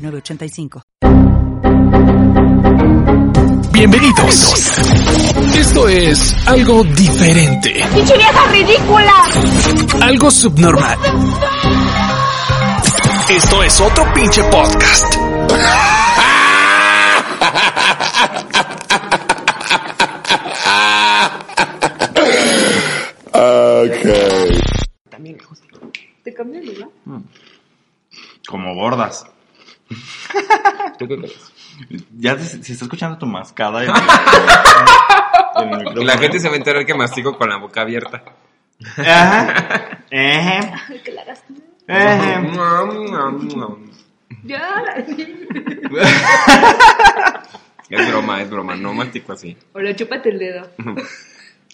906985. Bienvenidos. Esto es algo diferente. ¡Pinche vieja ridícula! Algo subnormal. Esto es otro pinche podcast. Ok. También ¿Te cambió el lugar? Como gordas. ¿Tú qué crees? Ya se, se está escuchando tu mascada. en- en el micrófono. La gente se va a enterar que mastico con la boca abierta. Ajá. Que la hagas. Es broma, es broma, no mastico así. Ahora chúpate el dedo.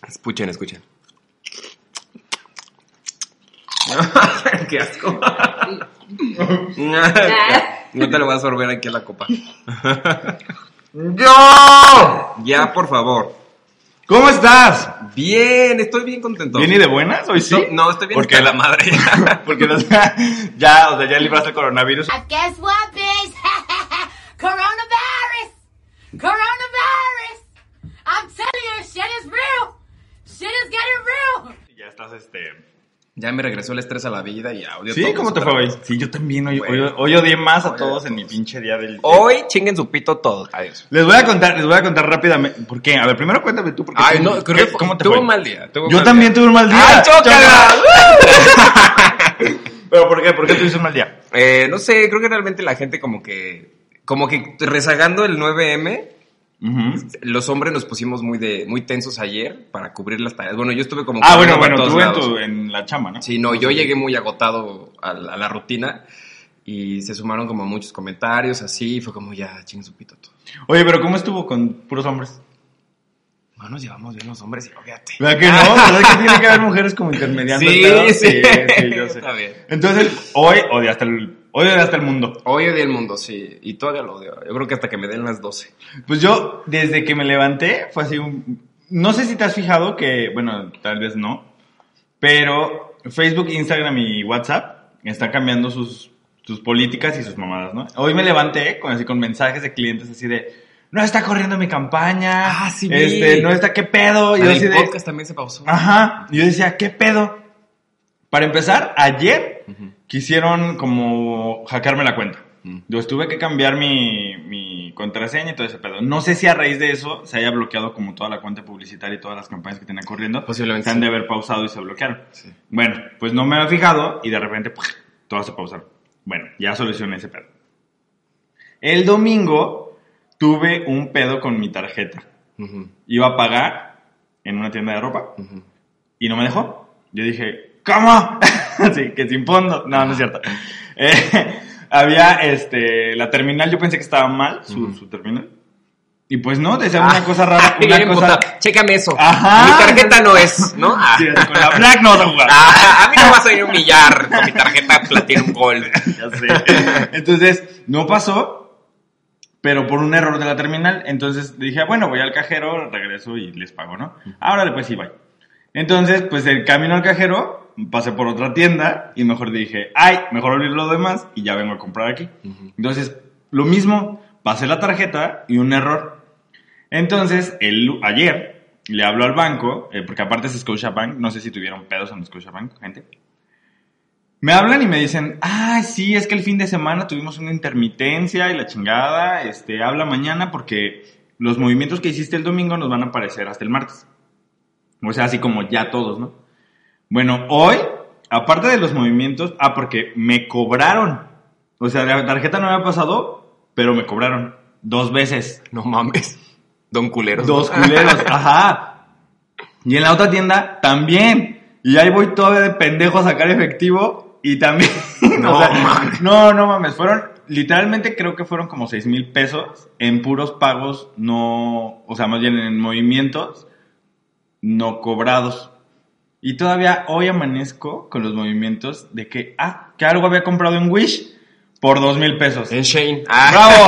Escuchen, escuchen. Qué asco. No te lo vas a sorber aquí a la copa. ¡Yo! Ya, por favor. ¿Cómo estás? Bien, estoy bien contento. ¿Bien y de buenas hoy sí? No, estoy bien Porque la madre. Porque no- ya, o sea, ya libraste el coronavirus. Guess what, bitch? Coronavirus! Coronavirus! I'm telling you, shit is real! Shit is getting real! Ya estás, este... Ya me regresó el estrés a la vida y audio. ¿Sí? ¿Cómo te fue hoy? Sí, yo también hoy, hoy, hoy odié más a todos en mi pinche día del... Hoy chinguen su pito todos. Adiós. Les voy a contar, les voy a contar rápidamente. ¿Por qué? A ver, primero cuéntame tú. Porque Ay, tú- no, creo ¿qué- que ¿Cómo te tuvo fue? un mal día. Yo mal también día. tuve un mal día. ¡Ay, chócala! ¿Pero por qué? ¿Por qué tuviste un mal día? Eh, no sé, creo que realmente la gente como que, como que rezagando el 9M, Ujú. los hombres nos pusimos muy de, muy tensos ayer para cubrir las tareas. Bueno, yo estuve como... Ah, bueno, bueno, tú en, tu, en la chamba, ¿no? Sí, no, yo llegué muy agotado a la, a la rutina y se sumaron como muchos comentarios así, y fue como ya, chinguen su pito todo. Oye, pero ¿cómo estuvo con puros hombres? No nos llevamos bien los hombres y fíjate. ¿Verdad que no? ¿Verdad que tiene que haber mujeres como intermediando Sí, pedo? sí. sí, yo sé. Está bien. Entonces, hoy odiaste el, hoy odiaste el mundo. Hoy odié el mundo, sí, y todavía lo odio. Yo creo que hasta que me den las 12. Pues yo, desde que me levanté, fue así un... No sé si te has fijado que, bueno, tal vez no, pero Facebook, Instagram y WhatsApp están cambiando sus, sus políticas y sus mamadas, ¿no? Hoy me levanté con, así, con mensajes de clientes así de... No está corriendo mi campaña. Ah, sí. Este, no está, ¿qué pedo? Y yo el así de... podcast también se pausó. Ajá. Y yo decía, ¿qué pedo? Para empezar, ayer quisieron como hackearme la cuenta. Mm. Yo tuve que cambiar mi, mi contraseña y todo ese pedo. No sé si a raíz de eso se haya bloqueado como toda la cuenta publicitaria y todas las campañas que tenía corriendo. Posiblemente Se han sí. de haber pausado y se bloquearon. Sí. Bueno, pues no me había fijado y de repente todas se pausaron. Bueno, ya solucioné ese pedo. El domingo tuve un pedo con mi tarjeta. Iba a pagar en una tienda de ropa y no me dejó. Yo dije, ¿cómo? Así que sin fondo. No, no es cierto. Eh, había este, la terminal, yo pensé que estaba mal, su, terminal. Y pues no, decía una cosa rara. Una cosa. Chécame eso. Ajá. Mi tarjeta no es, ¿no? Ah. Sí, con la Black no vas a jugar. Ah, a mí no vas a ir a humillar con mi tarjeta Platinum Gold. Ya sé. Entonces, no pasó, pero por un error de la terminal. Entonces dije, bueno, voy al cajero, regreso y les pago, ¿no? Ahora pues sí, bye. Entonces, pues el camino al cajero, pasé por otra tienda y mejor dije, ay, mejor abrir lo demás y ya vengo a comprar aquí. Entonces, lo mismo, pasé la tarjeta y un error. Entonces, el, ayer le hablo al banco, eh, porque aparte es Scotiabank, no sé si tuvieron pedos en Scotiabank, gente. Me hablan y me dicen, ah, sí, es que el fin de semana tuvimos una intermitencia y la chingada, este, habla mañana porque los movimientos que hiciste el domingo nos van a aparecer hasta el martes. O sea, así como ya todos, ¿no? Bueno, hoy, aparte de los movimientos, ah, porque me cobraron. O sea, la tarjeta no me ha pasado, pero me cobraron dos veces. No mames. Don culero. Dos culeros, ajá. Y en la otra tienda también. Y ahí voy todavía de pendejo a sacar efectivo y también. No o sea, mames. no, no mames. Fueron literalmente creo que fueron como 6 mil pesos en puros pagos no, o sea, más bien en movimientos no cobrados. Y todavía hoy amanezco con los movimientos de que, ah, que algo había comprado en Wish por 2 mil pesos. En Shane. Ah. ¡Bravo!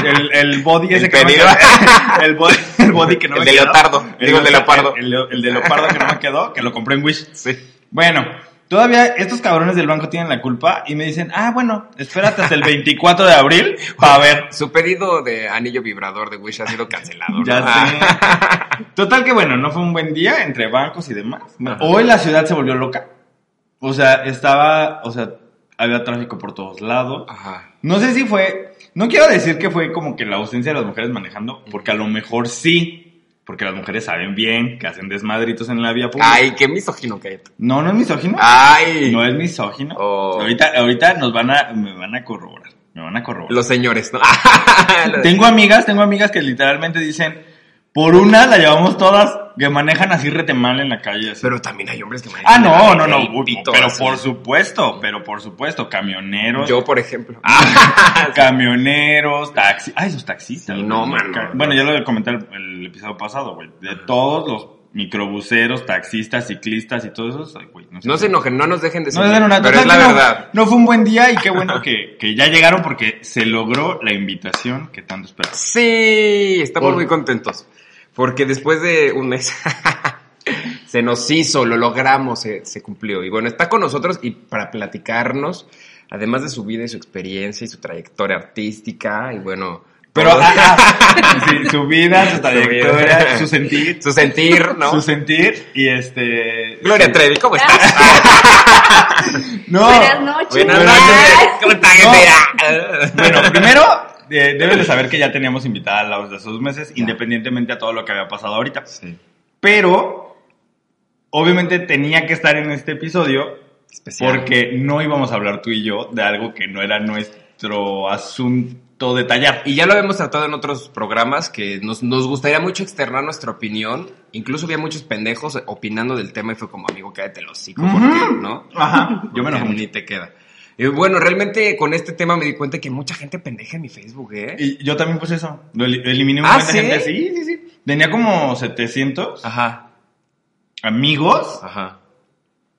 El, el body ese El que no me quedó. El body, el body que no El me de quedó. leopardo. Digo, el de leopardo. El- el de leopardo que no me quedó, que lo compré en Wish. Sí. Bueno, todavía estos cabrones del banco tienen la culpa y me dicen, ah, bueno, espérate hasta el 24 de abril para ver. Su pedido de anillo vibrador de Wish ha sido cancelado. ¿no? Ya sé. Total que bueno, no fue un buen día entre bancos y demás. Ajá. Hoy la ciudad se volvió loca. O sea, estaba, o sea, había tráfico por todos lados. Ajá. No sé si fue, no quiero decir que fue como que la ausencia de las mujeres manejando, porque a lo mejor sí, porque las mujeres saben bien que hacen desmadritos en la vía pública. Ay, qué misógino que No, no es misógino. Ay. No es misógino. Oh. Ahorita, ahorita nos van a, me van a corroborar. Me van a corroborar. Los señores, ¿no? Tengo amigas, tengo amigas que literalmente dicen, por una la llevamos todas, que manejan así rete mal en la calle. así. Pero también hay hombres que manejan ah, no, no, no, pito pero así. por supuesto, pero por supuesto, camioneros. Yo, por ejemplo. camioneros, taxis. Ay, los taxistas. Sí, güey, no, mano. cagan. Bueno, ya lo comenté el, el episodio pasado, güey. De todos los microbuseros, taxistas, ciclistas y todos esos, ay, güey. No se enojen, no nos dejen de No seguir, den una pero total la que no- verdad. No, fue un buen día y qué bueno que, que ya llegaron porque se logró la invitación que tanto esperaba. Sí, estamos Por- muy contentos. Porque después de un mes se nos hizo, lo logramos, se, se cumplió. Y bueno, está con nosotros y para platicarnos, además de su vida y su experiencia y su trayectoria artística, y bueno. Pero ah, ah, sí, su vida, su trayectoria, vida. su sentir, su sentir, ¿no? su sentir y este. Gloria Trevi, ¿cómo estás? No. Buenas noches. Buenas noches. ¿Cómo estás, No. gente? Bueno, primero eh, deben de saber que ya teníamos invitada a la voz de esos meses, independientemente a todo lo que había pasado ahorita. Sí, Pero, obviamente tenía que estar en este episodio especial. porque no íbamos a hablar tú y yo de algo que no era nuestro asunto detallar. Y ya lo habíamos tratado en otros programas que nos, nos gustaría mucho externar nuestra opinión. Incluso había muchos pendejos opinando del tema y fue como, amigo, cállate el hocico, porque, ¿no? Ajá, yo me enojé. Ni te queda. Y bueno, realmente con este tema me di cuenta que mucha gente pendeja en mi Facebook, ¿eh? Y yo también puse eso. Lo eliminé un ¿Ah, buen de sí? gente. Sí, sí, sí. Tenía como 700 Ajá, amigos. ajá,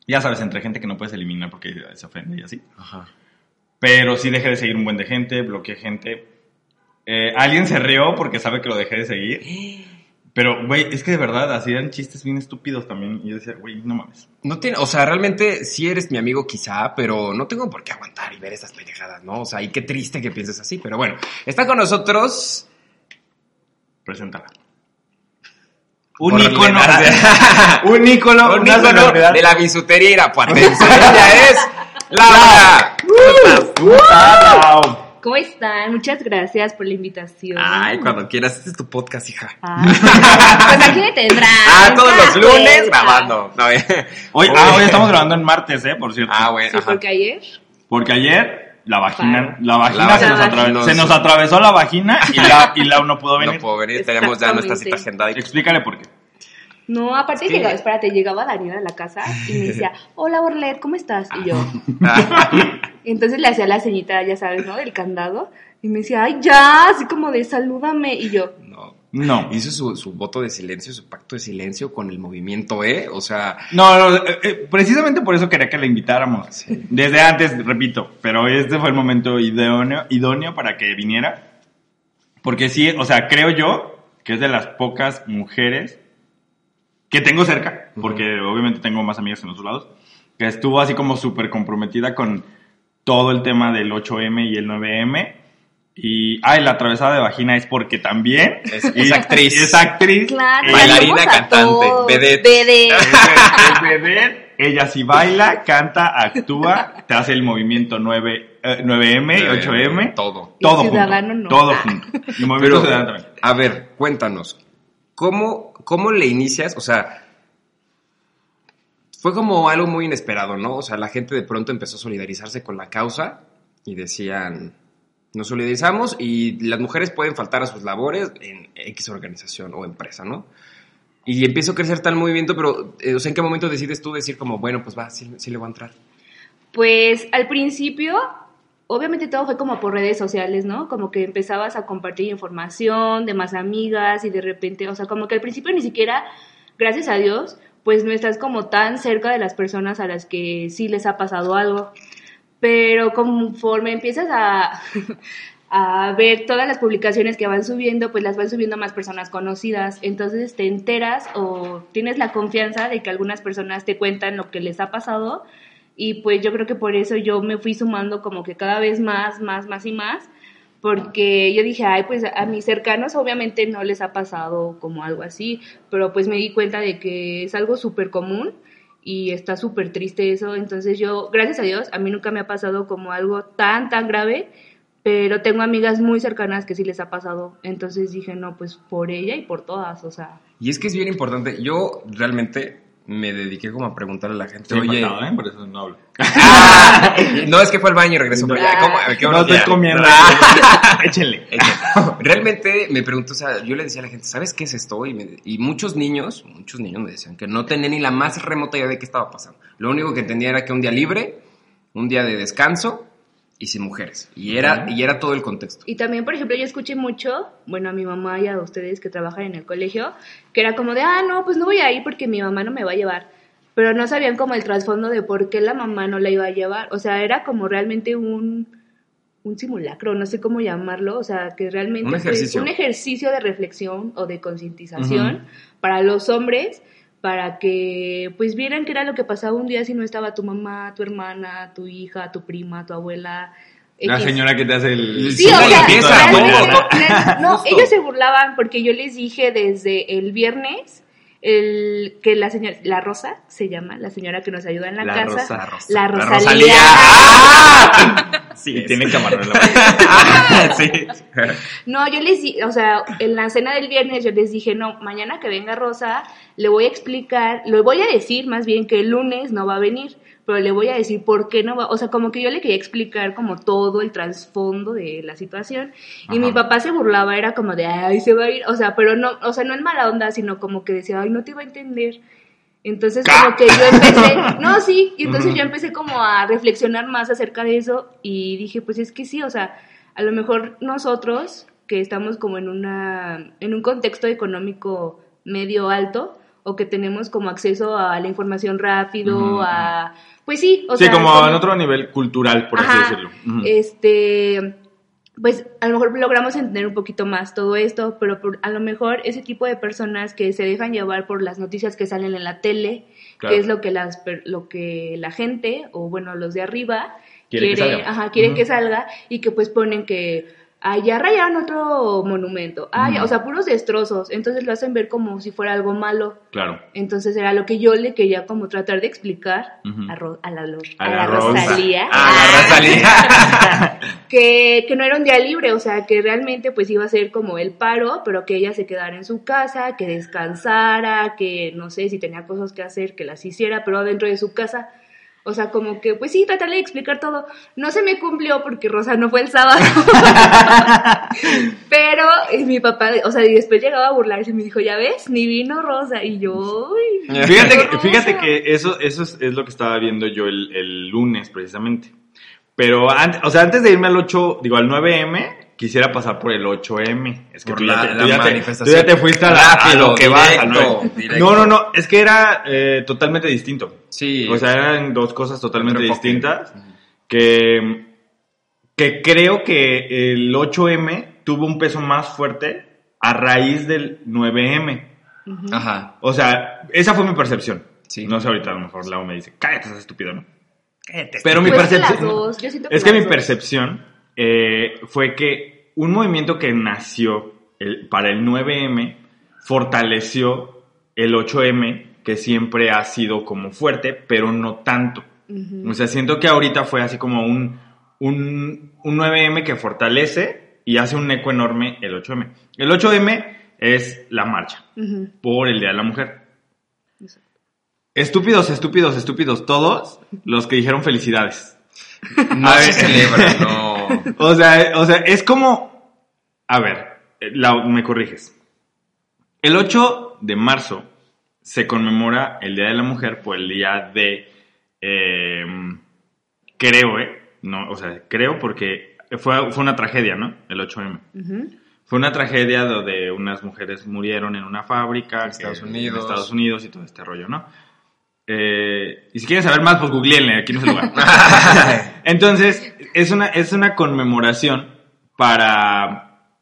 Ya sabes, entre gente que no puedes eliminar porque se ofende y así. ajá. Pero sí dejé de seguir un buen de gente, bloqueé gente. Eh, alguien se rió porque sabe que lo dejé de seguir. Pero, güey, es que de verdad hacían chistes bien estúpidos también. Y yo decía, güey, no mames. No tiene, o sea, realmente sí eres mi amigo quizá, pero no tengo por qué aguantar y ver esas pendejadas, ¿no? O sea, y qué triste que pienses así, pero bueno, está con nosotros Preséntala. Un ícono. un ícono. un ícono de la bisutería irapuatense. Ella es Laura. ¿Cómo estás? ¿Cómo estás, Lau? ¿Cómo están? Muchas gracias por la invitación. Ay, cuando quieras, este es tu podcast, hija. Ah, pues aquí me tendrán. Ah, todos los lunes grabando. No, eh. Hoy, ah, hoy estamos grabando en martes, ¿eh? Por cierto. Ah, güey. Sí, ajá. porque ayer. Porque ayer la vagina, la vagina La se, nos vagina. atraves- Nos- se nos atravesó la vagina y la, y Lau no pudo No venir. puedo venir, tenemos ya nuestra cita agendada. Explícale por qué. No, aparte llegaba, espérate, llegaba Daniel a la casa y me decía, hola Borlet, ¿cómo estás? Y yo, entonces le hacía la ceñita, ya sabes, ¿no? Del candado. Y me decía, ay, ya, así como de salúdame. Y yo, No. No. Hizo su, su voto de silencio, su pacto de silencio con el movimiento, ¿eh? O sea, No, no, eh, eh, precisamente por eso quería que la invitáramos. Sí. Desde antes, repito, pero este fue el momento idóneo, idóneo para que viniera. Porque sí, o sea, creo yo que es de las pocas mujeres que tengo cerca, porque obviamente tengo más amigas en otros lados, que estuvo así como súper comprometida con todo el tema del 8M y el 9M. Y, ay, la atravesada de vagina es porque también Es- es actriz. Es actriz. claro, Eh, Bailarina, cantante, vedette. Vedette. es, es vedette. Ella sí baila, canta, actúa, te hace el movimiento 9, eh, 9M y 8M. Todo. Y Todo ciudadano junto. no. Todo Ah. junto. Y movimiento Pero, ciudadano también. a ver, cuéntanos, ¿cómo, ¿cómo le inicias? O sea, fue como algo muy inesperado, ¿no? O sea, la gente de pronto empezó a solidarizarse con la causa y decían, nos solidarizamos y las mujeres pueden faltar a sus labores en X organización o empresa, ¿no? Y empiezo a crecer tal movimiento, pero, eh, o sea, ¿en qué momento decides tú decir como, bueno, pues va, sí, sí le voy a entrar? Pues al principio, obviamente todo fue como por redes sociales, ¿no? Como que empezabas a compartir información de más amigas y de repente, o sea, como que al principio ni siquiera, gracias a Dios, pues no estás como tan cerca de las personas a las que sí les ha pasado algo. Pero conforme empiezas a, a ver todas las publicaciones que van subiendo, pues las van subiendo más personas conocidas. Entonces te enteras o tienes la confianza de que algunas personas te cuentan lo que les ha pasado. Y pues yo creo que por eso yo me fui sumando como que cada vez más, más, más y más. Porque yo dije, ay, pues a mis cercanos obviamente no les ha pasado como algo así, pero pues me di cuenta de que es algo súper común y está súper triste eso. Entonces yo, gracias a Dios, a mí nunca me ha pasado como algo tan, tan grave, pero tengo amigas muy cercanas que sí les ha pasado. Entonces dije, no, pues por ella y por todas, o sea. Y es que es bien importante. Yo realmente me dediqué como a preguntarle a la gente, Estoy oye, ¿eh? Por eso no hablo. Ah, no es que fue al baño y regresó, ya, ¿cómo? ¿Qué No estoy comiendo. Ah. Échenle. Realmente me pregunto, o sea, yo le decía a la gente, ¿sabes qué es esto? Y, me- y muchos niños, muchos niños me decían que no tenían ni la más remota idea de qué estaba pasando. Lo único que entendía era que un día libre, un día de descanso y sin mujeres. Y era, y era todo el contexto. Y también, por ejemplo, yo escuché mucho, bueno, a mi mamá y a ustedes que trabajan en el colegio, que era como de, ah, no, pues no voy a ir porque mi mamá no me va a llevar. Pero no sabían como el trasfondo de por qué la mamá no la iba a llevar. O sea, era como realmente un, un simulacro, no sé cómo llamarlo. O sea, que realmente Un ejercicio. un ejercicio de reflexión o de concientización para los hombres para que pues vieran qué era lo que pasaba un día si no estaba tu mamá, tu hermana, tu hija, tu prima, tu abuela. La X. señora que te hace el... Sí, Sí, o sea, todo, no- ellos se burlaban porque yo les dije desde el viernes el que la señora, la Rosa se llama, la señora que nos ayuda en la, La casa, Rosa. la La Rosalía. Rosalía. ¡Ah! Sí, Y tiene camarón en la Ah, sí. No, yo les di, o sea, en la cena del viernes yo les dije, no, mañana que venga Rosa, le voy a explicar, le voy a decir más bien que el lunes no va a venir, pero le voy a decir por qué no va, o sea, como que yo le quería explicar como todo el trasfondo de la situación y mi papá se burlaba, era como de, ay, se va a ir, o sea, pero no, o sea, no en mala onda, sino como que decía, ay, no te va a entender. Entonces como que yo empecé, no, sí, y entonces yo empecé como a reflexionar más acerca de eso y dije, pues es que sí, o sea, a lo mejor nosotros que estamos como en una en un contexto económico medio alto o que tenemos como acceso a la información rápido, a pues sí, o Sí, sea, como en otro nivel cultural, por así decirlo. Este, pues a lo mejor logramos entender un poquito más todo esto, pero por- a lo mejor ese tipo de personas que se dejan llevar por las noticias que salen en la tele, Claro. que es lo que las lo que la gente o bueno, los de arriba Quiere que quiere, salga. ajá, quieren Ujú. que salga y que pues ponen que ya rayaron otro monumento, ah, ya- Ujú. o sea, puros destrozos, entonces lo hacen ver como si fuera algo malo. Claro. Entonces era lo que yo le quería como tratar de explicar a, Ro- a la, A a la la Rosa. Rosalía. Ah, la Rosalía. que, que no era un día libre, o sea, que realmente pues iba a ser como el paro, pero que ella se quedara en su casa, que descansara, que no sé si tenía cosas que hacer, que las hiciera, pero dentro de su casa. O sea, como que, pues sí, tratarle de explicar todo. No se me cumplió porque Rosa no fue el sábado. pero eh, mi papá, o sea, y después llegaba a burlarse y me dijo, ya ves, ni vino Rosa. Y yo, uy, Fíjate, que- Rosa. fíjate que eso, eso es, es lo que estaba viendo yo el, el lunes, precisamente. Pero, antes, o sea, antes de irme al 8, digo, al 9M, quisiera pasar por el 8M. Es que tú, ya la- te, tú la ya te- manifestación. tú ya te fuiste a, la- a Rápido, lo que vas. al directo, 9. directo. No, no, no, es que era eh, totalmente distinto. Sí. O sea, eran dos cosas totalmente distintas. Que, que creo que el 8M tuvo un peso más fuerte a raíz del 9M. Ajá. O sea, esa fue mi percepción. Sí. No sé, ahorita a lo mejor Lau me dice, cállate, estás estúpido, ¿no? Cállate, Pero mi Pues percepción. las dos, yo siento que es que mi dos. percepción eh, fue que un movimiento que nació el- para el 9M fortaleció el 8M, que siempre ha sido como fuerte, pero no tanto. O sea, siento que ahorita fue así como un, un, un 9M que fortalece y hace un eco enorme el 8M. El 8M es la marcha por el Día de la Mujer. Estúpidos, estúpidos, estúpidos, todos los que dijeron felicidades. No A se ver. celebra, no. O sea, o sea, es como. A ver, eh, me corriges. El 8 de marzo se conmemora el Día de la Mujer por el día de. eh, creo, ¿eh? no, o sea, creo porque fue, fue una tragedia, ¿no? El 8M. Ujú. Fue una tragedia donde unas mujeres murieron en una fábrica. En Estados que- Unidos. En Estados Unidos y todo este rollo, ¿no? Eh, y si quieren saber más, pues googleenle, aquí no es el lugar. Entonces, es una, es una conmemoración para,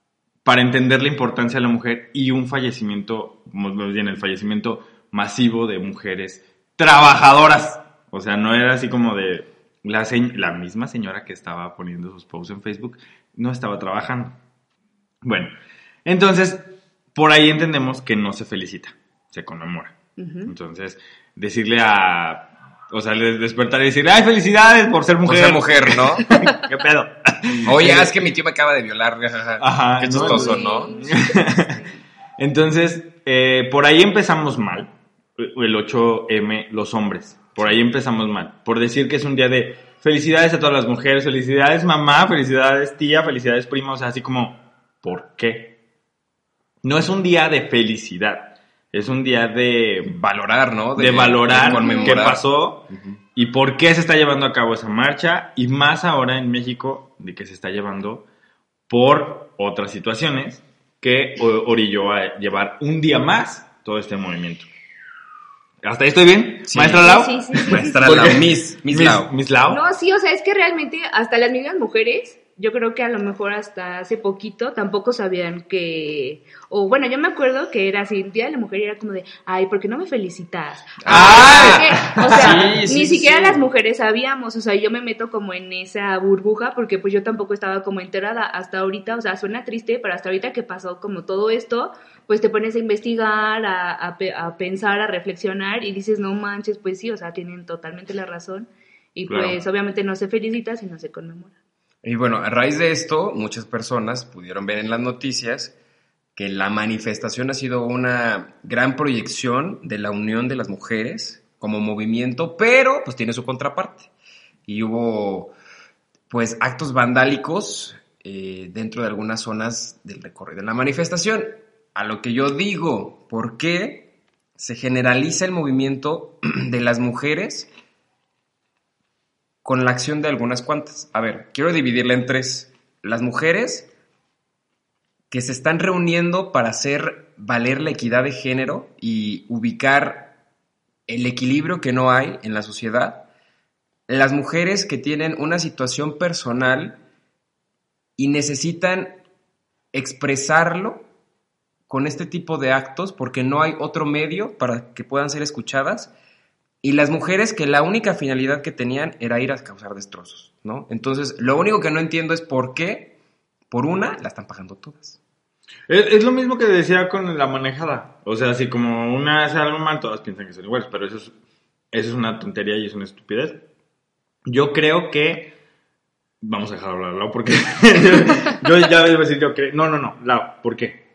para entender la importancia de la mujer y un fallecimiento, más bien el fallecimiento masivo de mujeres trabajadoras. O sea, no era así como de la, la misma señora que estaba poniendo sus posts en Facebook, no estaba trabajando. Bueno, entonces, por ahí entendemos que no se felicita, se conmemora. Entonces, decirle a. O sea, despertar y decir, ¡ay, felicidades por ser Por mujer! ser mujer, ¿no? ¿Qué pedo? Oye, es que mi tío me acaba de violar. Ajá, Qué ¿no? chistoso, ¿no? Entonces, eh, por ahí empezamos mal. El 8M, los hombres. Por ahí empezamos mal. Por decir que es un día de felicidades a todas las mujeres, felicidades mamá, felicidades tía, felicidades prima. O sea, así como, ¿por qué? No es un día de felicidad. Es un día de Valorar, ¿no? de, valorar de qué pasó y por qué se está llevando a cabo esa marcha y más ahora en México de que se está llevando por otras situaciones que orilló a llevar un día más todo este movimiento. ¿Hasta ahí estoy bien? Sí. ¿Maestra Lau? Sí, sí, sí. Maestra ¿Por Lau, qué? Miss, Miss Miss- Lau. Miss Lau. No, sí, o sea, es que realmente hasta las mismas mujeres, yo creo que a lo mejor hasta hace poquito tampoco sabían que, o bueno, yo me acuerdo que era así, el Día de la Mujer era como de, ay, ¿por qué no me felicitas? Ah, Ay, ¿por qué?". o sea, sí, sí, ni siquiera sí. las mujeres sabíamos, o sea, yo me meto como en esa burbuja porque pues yo tampoco estaba como enterada hasta ahorita, o sea, suena triste, pero hasta ahorita que pasó como todo esto, pues te pones a investigar, a, a pe- a pensar, a reflexionar y dices, no manches, pues sí, o sea, tienen totalmente la razón. Y Claro. pues obviamente no se felicita, sino se conmemora. Y bueno, a raíz de esto, muchas personas pudieron ver en las noticias que la manifestación ha sido una gran proyección de la unión de las mujeres como movimiento, pero pues tiene su contraparte. Y hubo pues actos vandálicos eh, dentro de algunas zonas del recorrido de la manifestación. A lo que yo digo, ¿por qué se generaliza el movimiento de las mujeres con la acción de algunas cuantas. A ver, quiero dividirla en tres. Las mujeres que se están reuniendo para hacer valer la equidad de género y ubicar el equilibrio que no hay en la sociedad. Las mujeres que tienen una situación personal y necesitan expresarlo con este tipo de actos porque no hay otro medio para que puedan ser escuchadas y las mujeres que la única finalidad que tenían era ir a causar destrozos, ¿no? Entonces, lo único que no entiendo es por qué, por una, la están pagando todas. Es, lo mismo que decía con la manejada. O sea, si como una hace algo mal, todas piensan que son iguales, pero eso es, eso es una tontería y es una estupidez. Yo creo que... Vamos a dejar hablar Lau porque... yo ya voy a decir yo que... No, no, no, Lau, ¿por qué?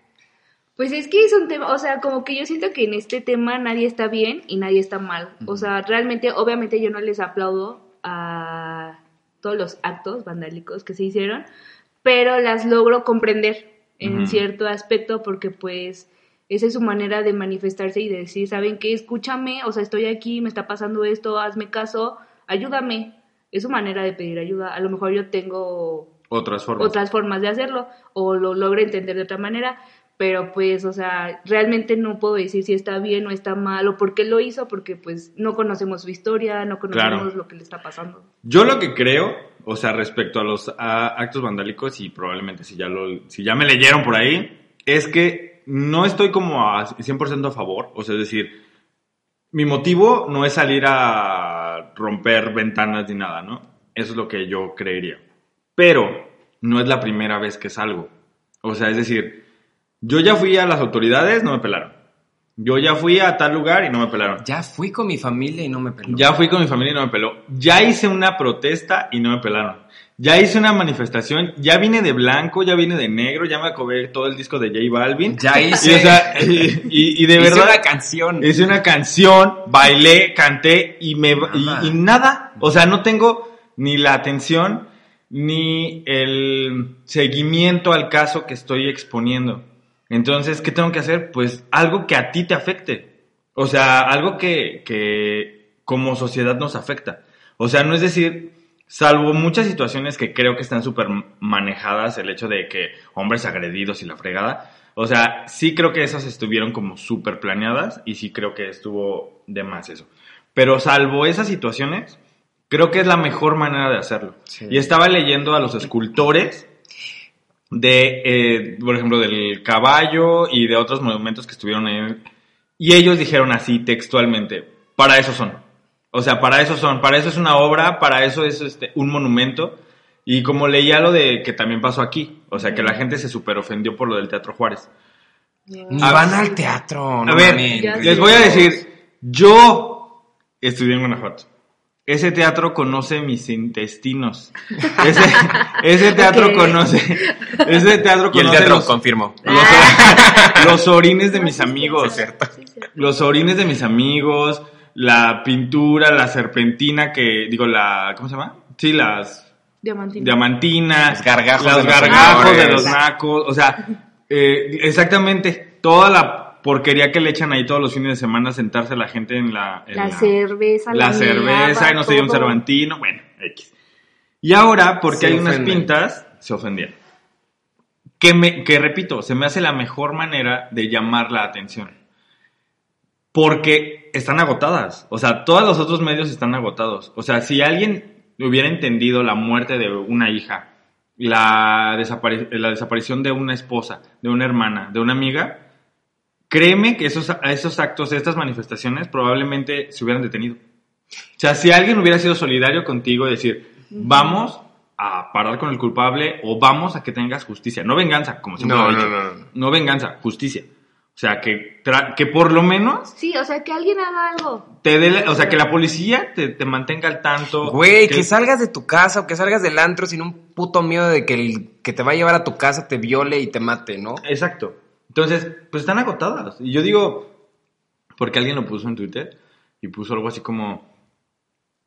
Pues es que es un tema, o sea, como que yo siento que en este tema nadie está bien y nadie está mal. O sea, realmente, obviamente yo no les aplaudo a todos los actos vandálicos que se hicieron, pero las logro comprender en cierto aspecto porque pues esa es su manera de manifestarse y de decir, ¿saben qué? Escúchame, o sea, estoy aquí, me está pasando esto, hazme caso, ayúdame. Es su manera de pedir ayuda. A lo mejor yo tengo Otras formas. otras formas de hacerlo o lo logro entender de otra manera, pero pues, o sea, realmente no puedo decir si está bien o está mal o por qué lo hizo, porque pues no conocemos su historia, no conocemos Claro. lo que le está pasando. Yo lo que creo, o sea, respecto a los a actos vandálicos, y probablemente si ya, lo, si ya me leyeron por ahí, es que no estoy como a 100% a favor. O sea, es decir, mi motivo no es salir a romper ventanas ni nada, ¿no? Eso es lo que yo creería. Pero no es la primera vez que salgo. O sea, es decir, yo ya fui a las autoridades, no me pelaron. Yo ya fui a tal lugar y no me pelaron. Ya fui con mi familia y no me peló. Ya fui con mi familia y no me peló. Ya hice una protesta y no me pelaron. Ya hice una manifestación, ya vine de blanco, ya vine de negro, ya me acabé todo el disco de J Balvin. Ya Y, hice, o sea, y, y- y de hice verdad una canción. hice una canción, bailé, canté y me y nada. O sea, no tengo ni la atención ni el seguimiento al caso que estoy exponiendo. Entonces, ¿qué tengo que hacer? Pues algo que a ti te afecte. O sea, algo que, que como sociedad nos afecta. O sea, no es decir, salvo muchas situaciones que creo que están súper manejadas, el hecho de que hombres agredidos y la fregada, o sea, sí creo que esas estuvieron como súper planeadas y sí creo que estuvo de más eso. Pero salvo esas situaciones, creo que es la mejor manera de hacerlo. Sí. Y estaba leyendo a los escultores de, eh, por ejemplo, del caballo y de otros monumentos que estuvieron ahí. Y ellos dijeron así textualmente, para eso son. O sea, para eso son, para eso es una obra, para eso es este, un monumento. Y como leía lo de que también pasó aquí, o sea, que la gente se super ofendió por lo del Teatro Juárez. Ni A- van al teatro, no a ver, mames. Les voy a decir, yo estudié en Guanajuato. Ese teatro conoce mis intestinos. Ese, ese teatro conoce. Ese teatro Y el conoce teatro, los, confirmo. los, los orines de mis Sí, amigos. Los orines de mis amigos, la pintura, la serpentina que, digo, la, ¿cómo se llama? Sí, las Diamantino. diamantina, Los gargajos los de los gargajos de los nacos, o sea, eh, exactamente, toda la porquería que le echan ahí todos los fines de semana a sentarse la gente en la... en La cerveza, la la cerveza, y no se dio un cervantino, bueno, X. Y ahora, porque Se hay unas pintas, se ofendieron. Que, me, que repito, se me hace la mejor manera de llamar la atención. Porque están agotadas. O sea, todos los otros medios están agotados. O sea, si alguien hubiera entendido la muerte de una hija, la, la desaparición de una esposa, de una hermana, de una amiga, créeme que esos, esos actos, estas manifestaciones probablemente se hubieran detenido. O sea, si alguien hubiera sido solidario contigo y decir, vamos a parar con el culpable o vamos a que tengas justicia. No venganza, como siempre No, lo he no, dicho. no, no. No venganza, justicia. O sea, que, tra- que por lo menos Sí, o sea, que alguien haga algo. te dé, la- o sea, que la policía te, te mantenga al tanto. Güey, que salgas de tu casa o que salgas del antro sin un puto miedo de que el que te va a llevar a tu casa te viole y te mate, ¿no? Exacto. Entonces, pues están agotadas. Y yo digo, porque alguien lo puso en Twitter y puso algo así como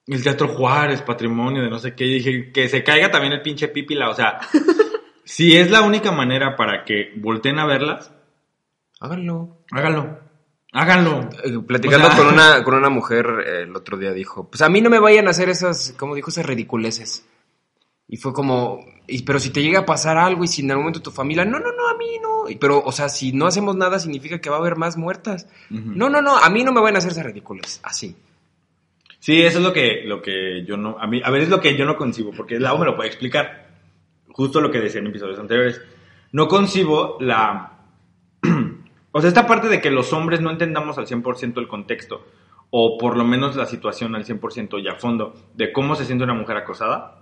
el Teatro Juárez, patrimonio de no sé qué. Y dije, que se caiga también el pinche pípila. O sea, si es la única manera para que volteen a verlas, Háganlo. háganlo. Háganlo. Eh, Platicando O sea- con, una, con una mujer eh, el otro día dijo, pues a mí no me vayan a hacer esas, como dijo, esas ridiculeces. Y fue como, y- pero si te llega a pasar algo y si en algún momento tu familia, no, no, no, a mí no. Y- Pero, o sea, si no hacemos nada significa que va a haber más muertas. No, no, no, a mí no me van a hacer esas ridiculeces. Así. Sí, eso es lo que, lo que yo no, a mí, a ver, es lo que yo no concibo, porque Lau me lo puede explicar. Justo lo que decía en episodios anteriores. No concibo la, o sea, esta parte de que los hombres no entendamos al 100% el contexto, o por lo menos la situación al 100% y a fondo, de cómo se siente una mujer acosada,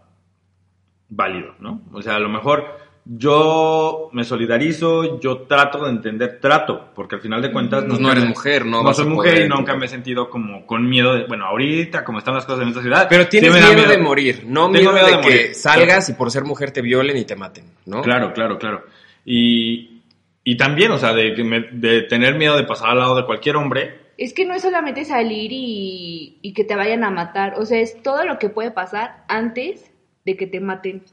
válido, ¿no? O sea, a lo mejor yo me solidarizo, yo trato de entender, trato, porque al final de cuentas... Pues no eres me- mujer, no no vas soy a mujer poder y nunca me he sentido como con miedo de, bueno, ahorita como están las cosas en esta ciudad. Pero tienes sí miedo, de morir, no miedo, miedo de, de que morir. salgas y por ser mujer te violen y te maten, ¿no? Claro, claro, claro. Y, y también, o sea, de, que me- de tener miedo de pasar al lado de cualquier hombre. Es que no es solamente salir y, y que te vayan a matar, o sea, es todo lo que puede pasar antes de que te maten.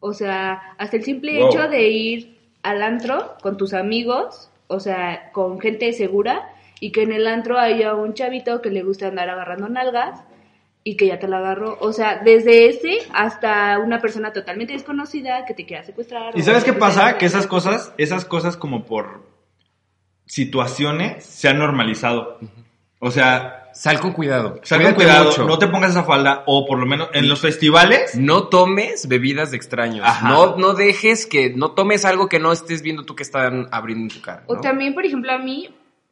O sea, hasta el simple Wow. hecho de ir al antro con tus amigos, o sea, con gente segura, y que en el antro haya un chavito que le gusta andar agarrando nalgas y que ya te la agarró. O sea, desde ese hasta una persona totalmente desconocida que te quiera secuestrar. ¿Y sabes qué pasa? Que esas cosas, esas cosas como por situaciones se han normalizado. O sea, Sal con cuidado. sal con cuidado, mucho. no te pongas esa falda, o por lo menos en los festivales. No tomes bebidas de extraños. Ajá. No, no dejes que, no tomes algo que no estés viendo tú que están abriendo en tu cara. O también, por ejemplo, a mí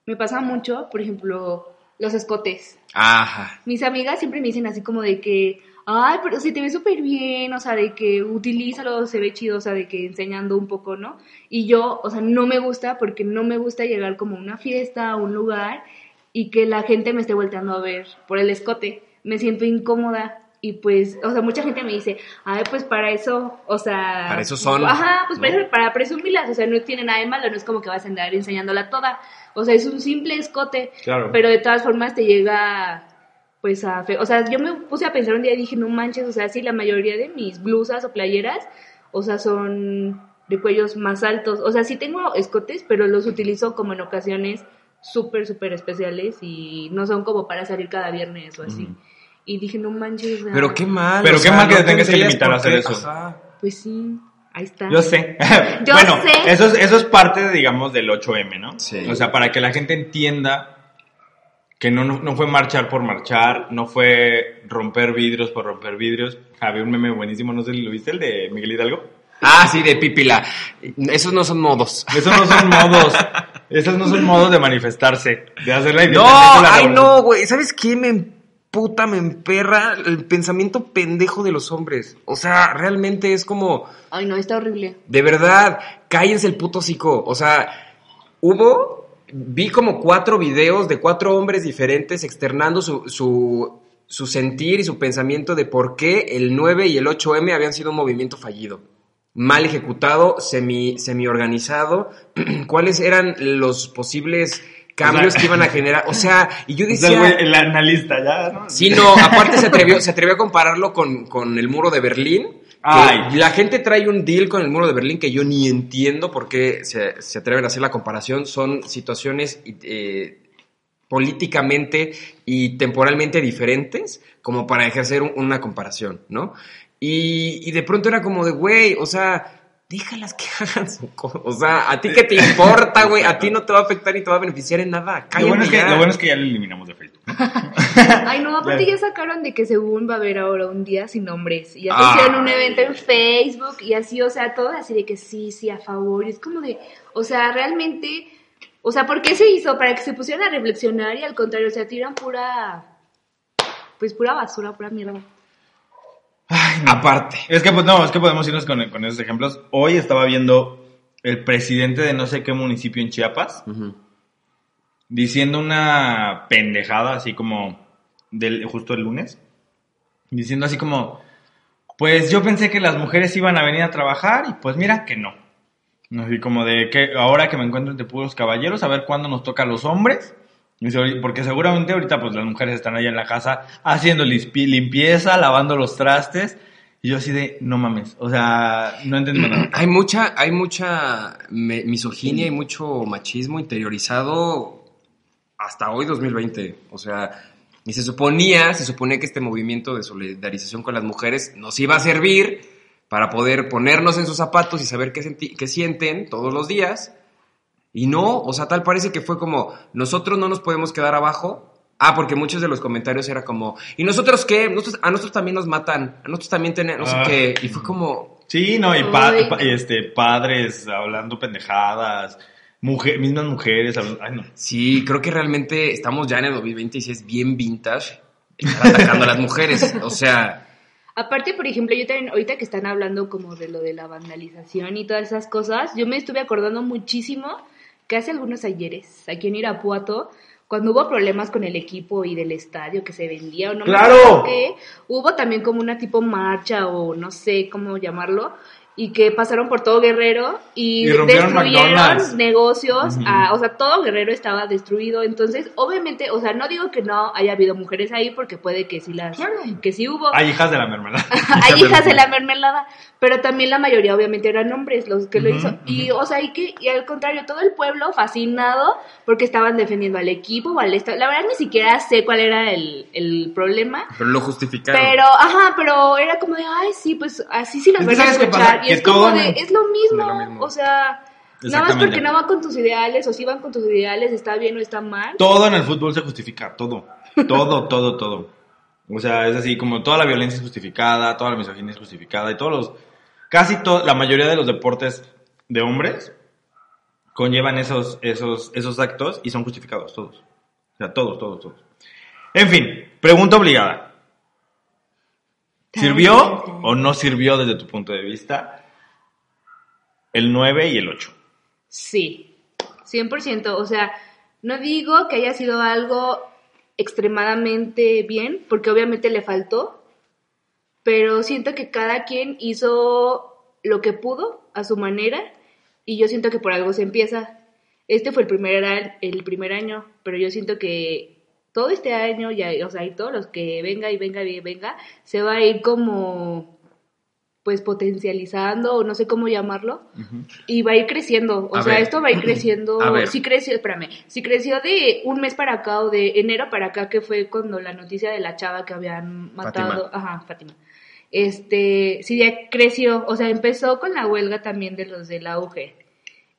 me pasa mucho, por ejemplo, los escotes. Ajá. Mis amigas siempre me dicen así como de que, ay, pero se te ve súper bien, o sea, de que utilízalo, se ve chido, o sea, de que enseñando un poco, ¿no? Y yo, o sea, no me gusta porque no me gusta llegar como a una fiesta, a un lugar y que la gente me esté volteando a ver por el escote. Me siento incómoda. Y pues, o sea, mucha gente me dice, ay, pues para eso, o sea... Para eso son, Ajá, pues para, eso- para presumirlas, o sea, no tiene nada de malo, no es como que vas a andar enseñándola toda. O sea, es un simple escote. Claro. Pero de todas formas te llega, pues a... fe- O sea, yo me puse a pensar un día y dije, no manches, o sea, sí, la mayoría de mis blusas o playeras, o sea, son de cuellos más altos. O sea, sí tengo escotes, pero los utilizo como en ocasiones súper, súper especiales y no son como para salir cada viernes o así. Ujú. Y dije, no manches. Pero qué mal. Pero qué sea, mal que no te tengas que limitar a por hacer eso. Ajá. Pues sí, ahí está. Yo sé. Yo bueno, sé. Eso, es, eso es parte, digamos, del 8M, ¿no? Sí. O sea, para que la gente entienda que no, no, no fue marchar por marchar, no fue romper vidrios por romper vidrios. Había un meme buenísimo, no sé si lo viste, el de Miguel Hidalgo. Ah, sí, de pipila. Esos no son modos. Esos no son modos, esos no son modos de manifestarse, de hacer la No, la ay no, güey. ¿Sabes qué me emputa, me emperra el pensamiento pendejo de los hombres? O sea, realmente es como, Ay, no, está horrible. de verdad, cállense el puto hocico. O sea, hubo, vi como cuatro videos de cuatro hombres diferentes externando su, su, su sentir y su pensamiento de por qué el 9 y el 8M habían sido un movimiento fallido. Mal ejecutado, semi, semi organizado, cuáles eran los posibles cambios O sea, que iban a generar. O sea, y yo O sea, decía. el, güey, el analista ya, ¿no? Sí, no, aparte se atrevió, se atrevió a compararlo con, con el muro de Berlín. Ay. La gente trae un deal con el muro de Berlín que yo ni entiendo por qué se, se atreven a hacer la comparación. Son situaciones eh, políticamente y temporalmente diferentes como para ejercer un- una comparación, ¿no? Y, y de pronto era como de, güey, o sea, déjalas que hagan su cosa. O sea, a ti qué te importa, güey, a ti no te va a afectar ni te va a beneficiar en nada. Lo bueno, es que, ya. lo bueno es que ya lo eliminamos de Facebook. Ay, no, aparte Ya. sacaron de que según va a haber ahora un día sin hombres. Y ya Ay. hicieron un evento en Facebook y así, o sea, todo así de que sí, sí, a favor. Y es como de, o sea, realmente, o sea, ¿por qué se hizo? Para que se pusieran a reflexionar y al contrario, o sea, tiran pura, pues pura basura, pura mierda. Aparte. Es que, pues, no, es que podemos irnos con, con esos ejemplos. Hoy estaba viendo el presidente de no sé qué municipio en Chiapas diciendo una pendejada, así como del, justo el lunes. Diciendo así como, pues yo pensé que las mujeres iban a venir a trabajar y pues mira que no. Así como de que ahora que me encuentro entre puros caballeros, a ver cuándo nos toca a los hombres. Dice, "Oye, Porque seguramente ahorita pues las mujeres están allá en la casa haciendo limpieza, lavando los trastes. Y yo así de, no mames, o sea, no entiendo nada. Hay mucha, hay mucha misoginia y mucho machismo interiorizado hasta hoy 2020. O sea, y se suponía, se suponía que este movimiento de solidarización con las mujeres nos iba a servir para poder ponernos en sus zapatos y saber qué, qué sienten todos los días. Y no, o sea, tal parece que fue como, nosotros no nos podemos quedar abajo. Ah, porque muchos de los comentarios era como, ¿y nosotros qué? Nosotros, a nosotros también nos matan, a nosotros también tenemos, no sé Ah. qué. Y fue como, Sí, no, y pa- este, padres hablando pendejadas, mujer, mismas mujeres hablando, ay no. Sí, creo que realmente estamos ya en el 2020 y sí es bien vintage estar atacando a las mujeres. O sea, Aparte, por ejemplo, yo también, ahorita que están hablando como de lo de la vandalización y todas esas cosas, yo me estuve acordando muchísimo que hace algunos ayeres, aquí en Irapuato, cuando hubo problemas con el equipo y del estadio que se vendía o no ¡Claro! qué, hubo también como una tipo marcha o no sé cómo llamarlo, y que pasaron por todo Guerrero y, Y destruyeron McDonald's. negocios, Ujú. a- o sea, todo Guerrero estaba destruido, entonces, obviamente, o sea, no digo que no haya habido mujeres ahí, porque puede que sí las, que sí hubo, Hay hijas de la mermelada. hay hijas de la mermelada, pero también la mayoría obviamente eran hombres los que lo Ujú, hizo. Y o sea, y que y al contrario, todo el pueblo fascinado porque estaban defendiendo al equipo o al estado. La verdad ni siquiera sé cuál era el, el problema. pero lo justificaron. Pero, ajá, pero era como de, ay, sí, pues así sí las Es que vas a ¿sabes qué escuchar. Y Que es como de, es lo mismo, lo o sea, nada más porque no van con tus ideales o si van con tus ideales, está bien o está mal. Todo en el fútbol se justifica, todo. Todo, todo, todo. O sea, es así, como toda la violencia es justificada, toda la misoginia es justificada y todos los, casi la mayoría de los deportes de hombres conllevan esos, esos, esos actos y son justificados todos. O sea, todos, todos, todos. En fin, pregunta obligada. ¿Sirvió o no sirvió desde tu punto de vista el 9 y el 8? Sí, 100%. O sea, no digo que haya sido algo extremadamente bien, porque obviamente le faltó, pero siento que cada quien hizo lo que pudo a su manera y yo siento que por algo se empieza. Este fue el primer, el primer año, pero yo siento que todo este año, ya, o sea, y todos los que venga y venga y venga, se va a ir como pues potencializando o no sé cómo llamarlo y va a ir creciendo, o A sea, ver. esto va a ir creciendo, A sí creció, espérame, sí creció de un mes para acá o de enero para acá que fue cuando la noticia de la chava que habían matado, Fátima. ajá, Fátima. Este, sí ya creció, o sea, empezó con la huelga también de los del auge.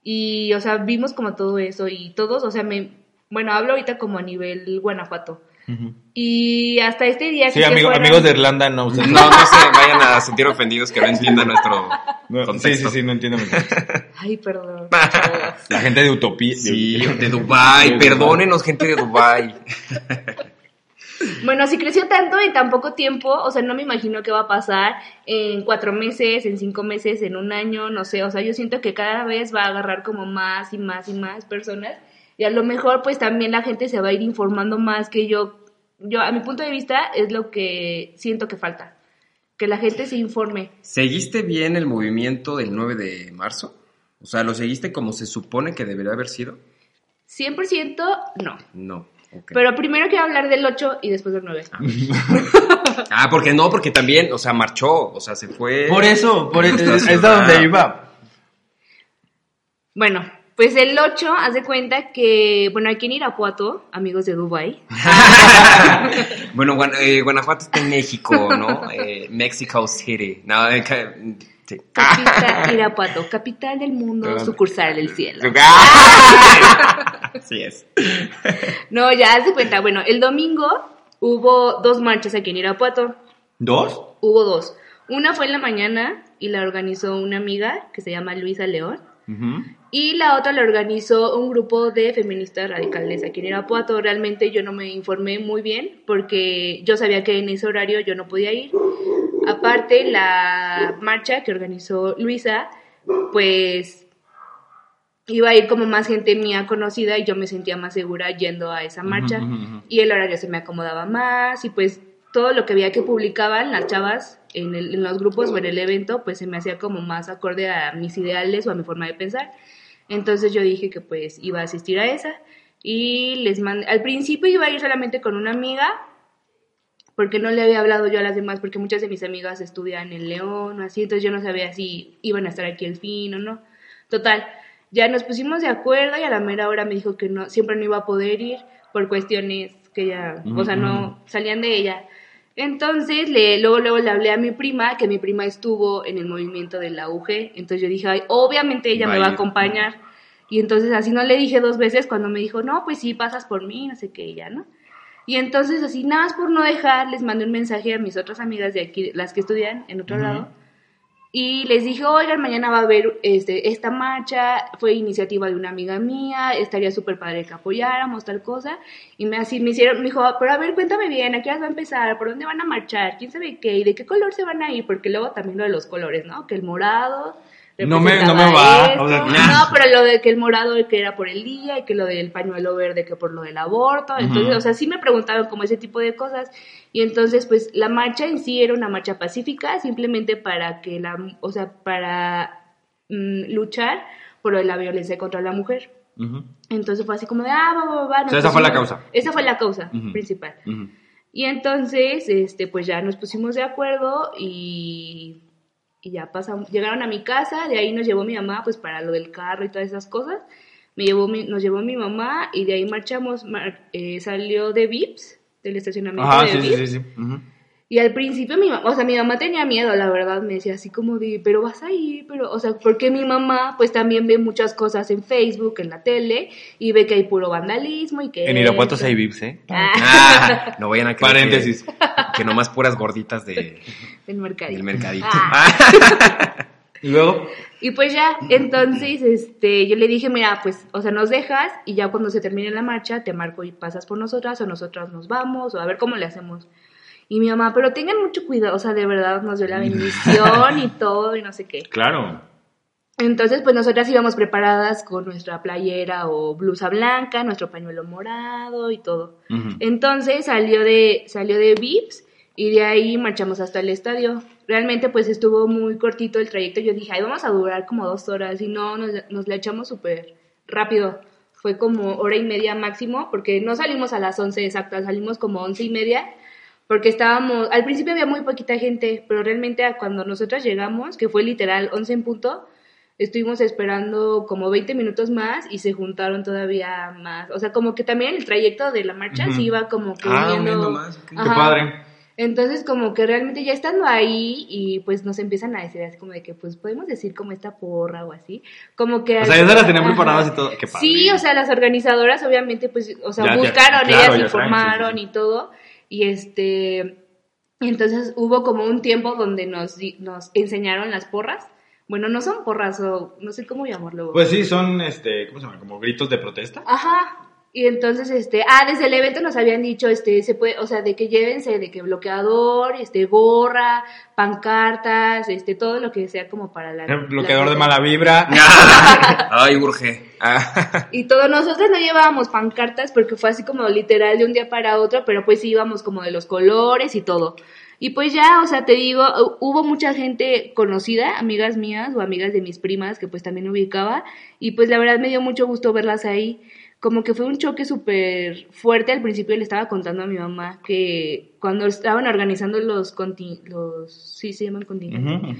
Y, o sea, vimos como todo eso y todos, o sea, me, bueno, hablo ahorita como a nivel Guanajuato. Y hasta este día Sí, amigo- fueron- amigos de Irlanda, no, ustedes No, no se vayan a sentir ofendidos que no entiendan nuestro No, sí, contexto. sí, sí, no entiendo. Ay, perdón. La gente de Utopía. Sí, de Dubai, perdónenos gente de Dubai. Bueno, si creció tanto en tan poco tiempo, o sea, no me imagino qué va a pasar en cuatro meses, en cinco meses, en un año, no sé, o sea, yo siento que cada vez va a agarrar como más y más y más personas y a lo mejor pues también la gente se va a ir informando más que yo, yo a mi punto de vista es lo que siento que falta, que la gente se informe. ¿Seguiste bien el movimiento del 9 de marzo? O sea, ¿lo seguiste como se supone que debería haber sido? 100% no. No. Pero primero quiero hablar del 8 y después del 9. Ah, porque no, porque también, o sea, marchó, o sea, se fue. Por eso, por eso, es, es donde iba. Bueno, pues el 8, haz de cuenta que, bueno, aquí en Irapuato, amigos de Dubai, Bueno, eh, Guanajuato está en México, ¿no? Eh, Mexico City. No, eh, sí. capital Irapuato, capital del mundo, sucursal del cielo. Así es. No, ya de cuenta, bueno, el domingo hubo dos marchas aquí en Irapuato, ¿Dos? hubo dos. Una fue en la mañana y la organizó una amiga que se llama Luisa León. Y la otra la organizó un grupo de feministas radicales aquí en Irapuato. Realmente yo no me informé muy bien porque yo sabía que en ese horario yo no podía ir. Aparte, la marcha que organizó Luisa, pues iba a ir como más gente mía conocida y yo me sentía más segura yendo a esa marcha. Y el horario se me acomodaba más y pues todo lo que veía que publicaban las chavas en, el- en los grupos o en el evento, pues se me hacía como más acorde a mis ideales o a mi forma de pensar. Entonces yo dije que pues iba a asistir a esa y les mandé, al principio iba a ir solamente con una amiga porque no le había hablado yo a las demás porque muchas de mis amigas estudian en León o así, entonces yo no sabía si iban a estar aquí el fin o no. Total, ya nos pusimos de acuerdo y a la mera hora me dijo que no, siempre no iba a poder ir por cuestiones que ya, o sea, no salían de ella. Entonces, le, luego, luego le hablé a mi prima, que mi prima estuvo en el movimiento de la UG. Entonces yo dije, Ay, obviamente ella me va a acompañar. Y entonces así no le dije dos veces cuando me dijo, no, pues sí, pasas por mí, no sé qué, ya, ¿no? Y entonces así, nada más por no dejar, les mandé un mensaje a mis otras amigas de aquí, las que estudian en otro lado. Y les dije, oigan, mañana va a haber este, esta marcha, fue iniciativa de una amiga mía, estaría súper padre que apoyáramos, tal cosa. Y me así me hicieron, me dijo, pero a ver, cuéntame bien, ¿a qué horas va a empezar? ¿Por dónde van a marchar? ¿Quién sabe qué? ¿Y de qué color se van a ir? Porque luego también lo de los colores, ¿no? Que el morado... No me- no me va, o sea, no, pero lo de que el morado que era por el día y que lo del pañuelo verde que por lo del aborto. Entonces, o sea, sí me preguntaban como ese tipo de cosas. Y entonces, pues la marcha en sí era una marcha pacífica, simplemente para que la, o sea, para mm, luchar por la violencia contra la mujer. Entonces fue así como de, ah, va, va, va. nos sea, esa fue la causa. Esa fue la causa principal. Y entonces, este, pues ya nos pusimos de acuerdo y, y ya pasamos, llegaron a mi casa, de ahí nos llevó mi mamá, pues para lo del carro y todas esas cosas. Me llevó mi- nos llevó mi mamá y de ahí marchamos, mar- eh, salió de Vips, del estacionamiento Ajá, de sí, Vips. sí, sí. Y al principio mi mamá, o sea, mi mamá tenía miedo, la verdad, me decía así como de, pero vas a ir, pero, o sea, porque mi mamá pues también ve muchas cosas en Facebook, en la tele, y ve que hay puro vandalismo y que... En Irapuato hay VIPs, ¿eh? Ah, Ah, no vayan a creer Paréntesis. Que, nomás puras gorditas de, del mercadito. del mercadito. Ah. Y luego, Y pues ya, entonces, este, yo le dije, mira, pues, o sea, nos dejas y ya cuando se termine la marcha te marco y pasas por nosotras o nosotras nos vamos o a ver cómo le hacemos. Y mi mamá, pero tengan mucho cuidado, o sea, de verdad nos dio la bendición y todo y no sé qué. claro. Entonces, pues nosotras íbamos preparadas con nuestra playera o blusa blanca, nuestro pañuelo morado y todo. Ujú. Entonces salió de, salió de Vips y de ahí marchamos hasta el estadio. Realmente pues estuvo muy cortito el trayecto. Yo dije, ay, vamos a durar como dos horas y no, nos, nos la echamos súper rápido. Fue como hora y media máximo porque no salimos a las 11 exactas, salimos como once y media porque estábamos, al principio había muy poquita gente, pero realmente cuando nosotras llegamos, que fue literal 11 en punto, estuvimos esperando como 20 minutos más y se juntaron todavía más. O sea, como que también el trayecto de la marcha Ujú. se iba como que Ah, uniendo- más. Qué padre. Entonces, como que realmente ya estando ahí y pues nos empiezan a decir así como de que pues podemos decir como esta porra o así, como que... O sea, las tenían preparadas y todo. Qué padre. Sí, o sea, las organizadoras obviamente pues, o sea, Ya, ya, buscaron, claro, ellas informaron sí, sí, y todo y este... entonces hubo como un tiempo donde nos, nos enseñaron las porras. Bueno, no son porras o no sé cómo llamarlo. Pues sí, son, este, ¿cómo se llama? Como gritos de protesta. Ajá. Y entonces, este, ah, desde el evento nos habían dicho, este, se puede, o sea, de que llévense, de que bloqueador, este, gorra, pancartas, este, todo lo que sea como para la... Bloqueador la- de mala vibra. Ay, urge. Ah. Y todos nosotros no llevábamos pancartas porque fue así como literal de un día para otro, pero pues sí íbamos como de los colores y todo. Y pues ya, o sea, te digo, hu- hubo mucha gente conocida, amigas mías o amigas de mis primas que pues también ubicaba y pues la verdad me dio mucho gusto verlas ahí. Como que fue un choque súper fuerte al principio, le estaba contando a mi mamá que cuando estaban organizando los, conti- los sí se llaman contingentes,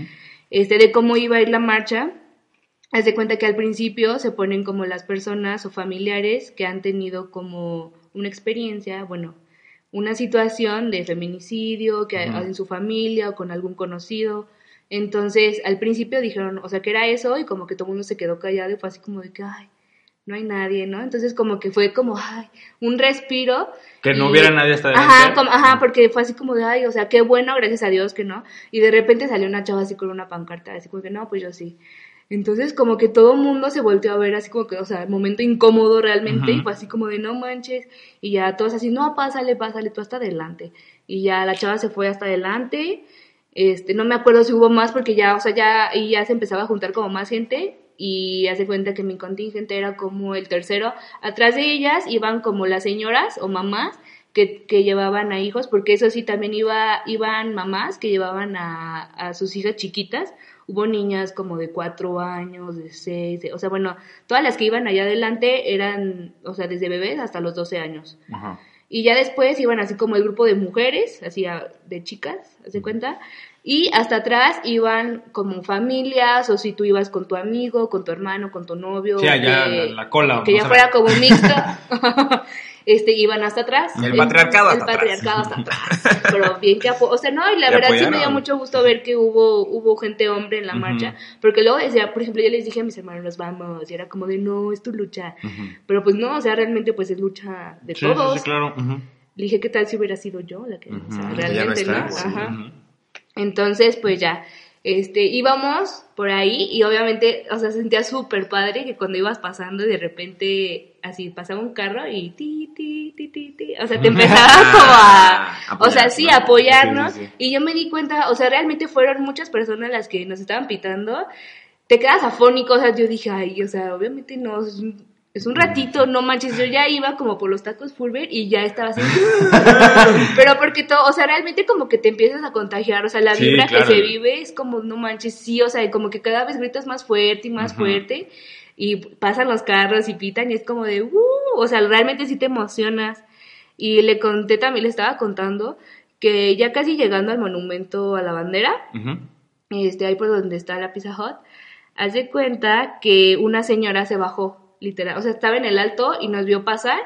este, de cómo iba a ir la marcha. Haz de cuenta que al principio se ponen como las personas o familiares que han tenido como una experiencia, bueno, una situación de feminicidio que Ujú. en su familia o con algún conocido. Entonces, al principio dijeron, o sea, que era eso y como que todo el mundo se quedó callado y fue así como de que, ay, no hay nadie, ¿no? Entonces, como que fue como, ay, un respiro. Que no y- hubiera nadie hasta Ajá, como- ajá, porque fue así como de, ay, o sea, qué bueno, gracias a Dios que no. Y de repente salió una chava así con una pancarta, así como que, no, pues yo sí. Entonces, como que todo el mundo se volteó a ver así como que, o sea, momento incómodo realmente, y fue así como de, no manches. Y ya todos así, no, pásale, pásale, tú hasta adelante. Y ya la chava se fue hasta adelante. Este, no me acuerdo si hubo más porque ya, o sea, ya, y ya se empezaba a juntar como más gente y hace cuenta que mi contingente era como el tercero. Atrás de ellas iban como las señoras o mamás que, que llevaban a hijos, porque eso sí también iba, iban mamás que llevaban a, a sus hijas chiquitas. Hubo niñas como de cuatro años, de seis, de- o sea, bueno, todas las que iban allá adelante eran, o sea, desde bebés hasta los 12 años. Ajá. Y ya después iban así como el grupo de mujeres, así de chicas, ¿haz de cuenta? Y hasta atrás iban como familias, o si tú ibas con tu amigo, con tu hermano, con tu novio. Sí, allá que- la- la cola, Que no ya fuera como mixto. este, iban hasta atrás. El patriarcado el hasta atrás. patriarcado hasta atrás. Pero bien que O sea, no, y la verdad sí me dio mucho gusto ver que hubo, hubo gente hombre en la marcha. Porque luego decía, por ejemplo, yo les dije a mis hermanos, nos vamos. Y era como de, no, es tu lucha. Pero pues no, o sea, realmente pues es lucha de Sí, todos. sí, claro. Le dije, ¿qué tal si hubiera sido yo la que, o sea, Ujú, ya no realmente, está, ¿no? sí, Ajá. Entonces, pues ya, este, íbamos por ahí y obviamente, o sea, sentía súper padre que cuando ibas pasando y de repente, así, pasaba un carro y ti, ti, ti, ti, ti, o sea, te empezaba como a, o sea, sí, Apoyar, ¿no? apoyarnos Sí, sí, sí. y yo me di cuenta, o sea, realmente fueron muchas personas las que nos estaban pitando, te quedas afónico, o sea, yo dije, ay, o sea, obviamente no, es un, ratito, no manches, yo ya iba como por los tacos Fulver y ya estaba así, pero porque todo, o sea, realmente como que te empiezas a contagiar, o sea, la Sí, vibra claro. que se vive es como, no manches, sí, o sea, como que cada vez gritas más fuerte y más fuerte y pasan los carros y pitan y es como de, uh, o sea, realmente sí te emocionas. Y le conté también, le estaba contando que ya casi llegando al monumento a la bandera, este, ahí por donde está la Pizza Hut, haz de cuenta que una señora se bajó, literal, o sea, estaba en el alto y nos vio pasar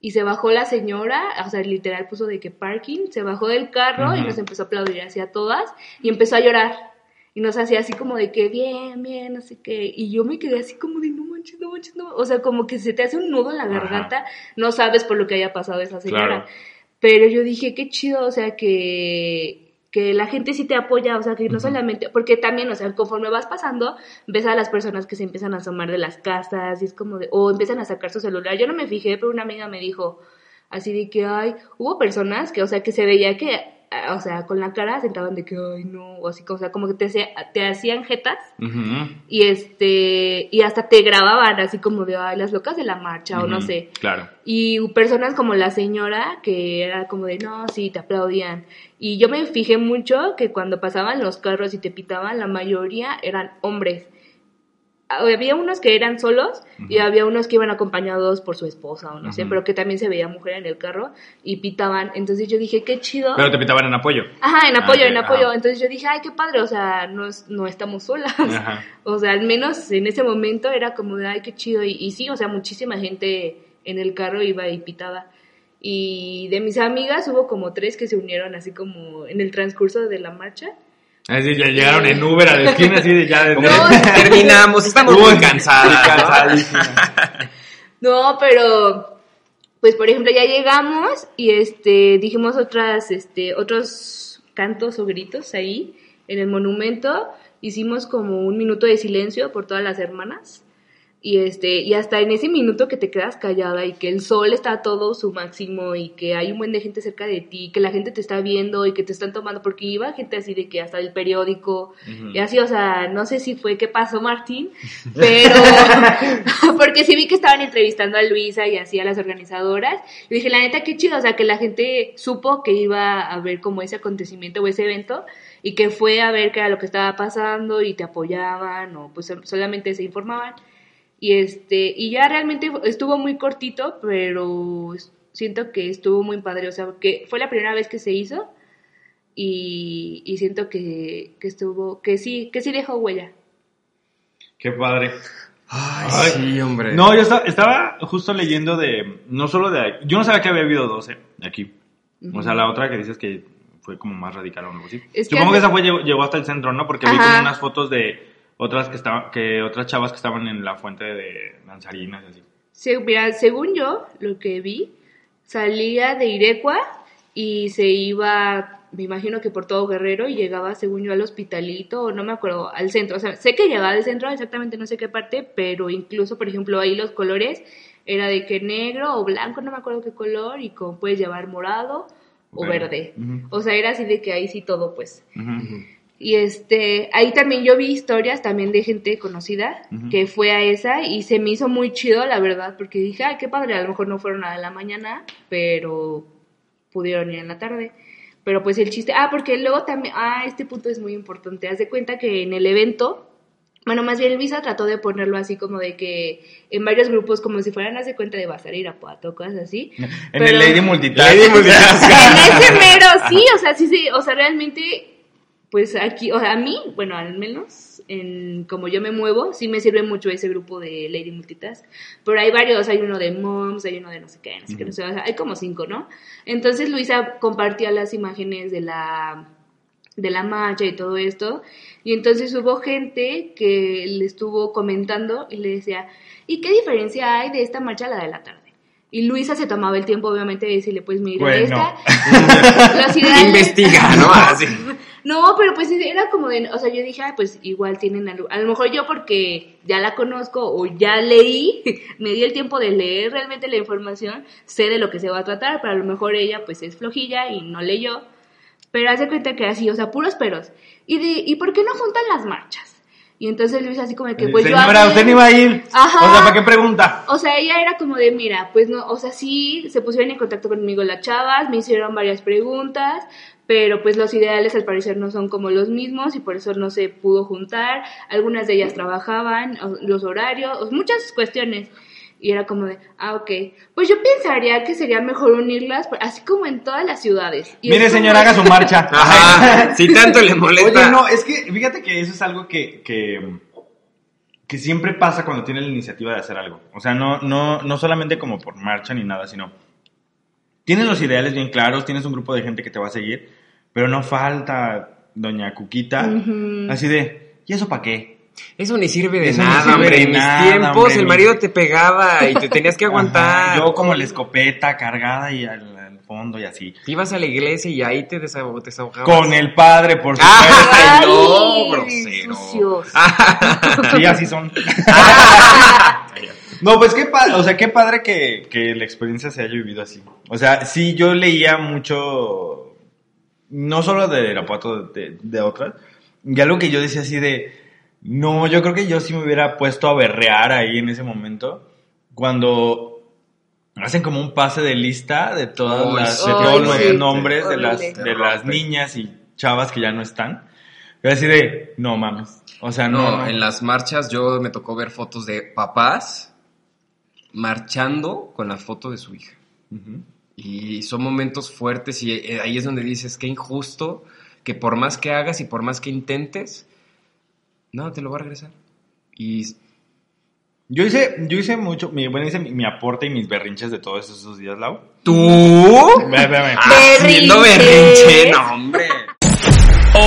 y se bajó la señora, o sea, literal puso de que parking, se bajó del carro y nos empezó a aplaudir hacia todas y empezó a llorar. Y nos hacía así como de que bien, bien, no sé qué. Y yo me quedé así como de no manches, no manches, no. O sea, como que se te hace un nudo en la Ajá. garganta, no sabes por lo que haya pasado esa señora. Claro. Pero yo dije, qué chido, o sea, que, que la gente sí te apoya, o sea, que no solamente, porque también, o sea, conforme vas pasando, ves a las personas que se empiezan a asomar de las casas y es como de, o empiezan a sacar su celular. Yo no me fijé, pero una amiga me dijo, así de que, ay, hubo personas que, o sea, que se veía que, o sea, con la cara sentaban de que, ay, no, o así, o sea, como que te, hacía- te hacían jetas y este, y hasta te grababan así como de, ay, las locas de la marcha, o no sé. Claro. Y personas como la señora, que era como de, no, sí, te aplaudían. Y yo me fijé mucho que cuando pasaban los carros y te pitaban, la mayoría eran hombres. Había unos que eran solos y había unos que iban acompañados por su esposa o no sé, Ujú. pero que también se veía mujer en el carro y pitaban. Entonces yo dije, qué chido. Pero te pitaban en apoyo. Ajá, en apoyo, Ah, en apoyo. ajá. Entonces yo dije, ay, qué padre, o sea, no, no estamos solas. Ajá. O sea, al menos en ese momento era como de, ay, qué chido. Y, y sí, o sea, muchísima gente en el carro iba y pitaba. Y de mis amigas hubo como tres que se unieron así como en el transcurso de la marcha. Así ya llegaron en Uber a destino, así de ya de... No, Terminamos, estamos muy cansadas. ¿no? No, pero pues por ejemplo ya llegamos y este dijimos otras este otros cantos o gritos ahí en el monumento, hicimos como un minuto de silencio por todas las hermanas. Y este y hasta en ese minuto que te quedas callada y que el sol está a todo su máximo y que hay un buen de gente cerca de ti, que la gente te está viendo y que te están tomando porque iba gente así de que hasta el periódico y así, o sea, no sé si fue qué pasó Martín, pero porque sí vi que estaban entrevistando a Luisa y así a las organizadoras. Y dije, la neta, qué chido, o sea, que la gente supo que iba a ver como ese acontecimiento o ese evento y que fue a ver qué era lo que estaba pasando y te apoyaban o pues solamente se informaban. Y este, y ya realmente estuvo muy cortito, pero siento que estuvo muy padre, o sea, que fue la primera vez que se hizo y, y siento que, que estuvo, que sí, que sí dejó huella. Qué padre. Ay, Ay. sí, hombre. No, yo estaba, estaba justo leyendo de, no solo de, yo no sabía que había habido 12 aquí. O sea, la otra que dices que fue como más radical o algo así. Es Supongo que, esa fue, llegó, llegó hasta el centro, ¿no? Porque vi como unas fotos de otras que estaban, que otras chavas que estaban en la fuente de danzarinas y así. Se- mira, según yo, lo que vi, salía de Irecua y se iba, me imagino que por todo Guerrero y llegaba, según yo, al hospitalito o no me acuerdo, al centro. O sea, sé que llegaba al centro, exactamente no sé qué parte, pero incluso, por ejemplo, ahí los colores era de que negro o blanco, no me acuerdo qué color, y como puedes llevar morado o Verde. O sea, era así de que ahí sí todo, pues. Ujú. Y este, ahí también yo vi historias también de gente conocida que fue a esa y se me hizo muy chido, la verdad, porque dije, ay, qué padre, a lo mejor no fueron a la mañana, pero pudieron ir en la tarde. Pero pues el chiste, ah, porque luego también, ah, este punto es muy importante, haz de cuenta que en el evento, bueno, más bien Luisa trató de ponerlo así como de que en varios grupos, como si fueran, haz de cuenta de Bazar Irapuato, cosas así. En Pero- el Lady Multitask. Lady Multitask. en ese mero, sí, o sea, sí, sí, o sea, realmente, pues aquí, o sea, a mí, bueno, al menos, en como yo me muevo, sí me sirve mucho ese grupo de Lady Multitask, pero hay varios, hay uno de Moms, hay uno de no sé qué, no sé qué, no sé, o sea, hay como cinco, ¿no? Entonces Luisa compartía las imágenes de la de la marcha y todo esto, y entonces hubo gente que le estuvo comentando y le decía, ¿y qué diferencia hay de esta marcha a la de la tarde? Y Luisa se tomaba el tiempo, obviamente, de decirle, pues mira, Bueno. esta... los ideales- Investiga, ¿no? Así. No, pero pues era como de, o sea, yo dije, ah, pues igual tienen algo. A lo mejor yo porque ya la conozco o ya leí, me di el tiempo de leer realmente la información, sé de lo que se va a tratar, pero a lo mejor ella pues es flojilla y no leyó. Pero hace cuenta que así, o sea, puros peros. Y de, ¿y por qué no juntan las marchas? Y entonces Luis así como de que pues yo Señora, hablé- usted ni va a ir. Ajá. O sea, ¿para qué pregunta? o sea, ella era como de, mira, pues no, o sea, sí, se pusieron en contacto conmigo las chavas, me hicieron varias preguntas, pero pues los ideales al parecer no son como los mismos y por eso no se pudo juntar. Algunas de ellas trabajaban, los horarios, muchas cuestiones. Y era como de, ah, ok. Pues yo pensaría que sería mejor unirlas, así como en todas las ciudades. Y Mire, señora, haga su marcha. Ajá. Si tanto le molesta. Oye, no, es que fíjate que eso es algo que, que, que siempre pasa cuando tiene la iniciativa de hacer algo. O sea, no, no, no solamente como por marcha ni nada, sino tienes los ideales bien claros, tienes un grupo de gente que te va a seguir, pero no falta doña Cuquita, así de, ¿y eso para qué? Eso ni sirve de Eso nada, sirve hombre. de En mis nada, tiempos hombre, el mi- marido te pegaba y te tenías que aguantar. Ajá, yo como la escopeta cargada y al, al fondo y así. Te ibas a la iglesia y ahí te desahog- desahogabas. Con el padre, por supuesto. ¡Ay, no, grosero! sucios. Sí, así son. No, pues qué padre, o sea, qué padre que, que la experiencia se haya vivido así. O sea, sí, yo leía mucho, no solo de Irapuato, de, de otras, y algo que yo decía así de, no, yo creo que yo sí me hubiera puesto a berrear ahí en ese momento, cuando hacen como un pase de lista de todas las, de todos Ay, los sí, nombres de las, de las niñas y chavas que ya no están. Yo así de, no mames. O sea, no. No, no. en las marchas yo me tocó ver fotos de papás marchando con la foto de su hija. Y son momentos fuertes y eh, ahí es donde dices, qué injusto que por más que hagas y por más que intentes, no, te lo va a regresar. Y Yo hice, yo hice mucho, mi, bueno, hice mi, mi aporte y mis berrinches de todos esos días, Lau. tú... Ve, ve, ve. Haciendo Berrinche. berrinche, no, hombre.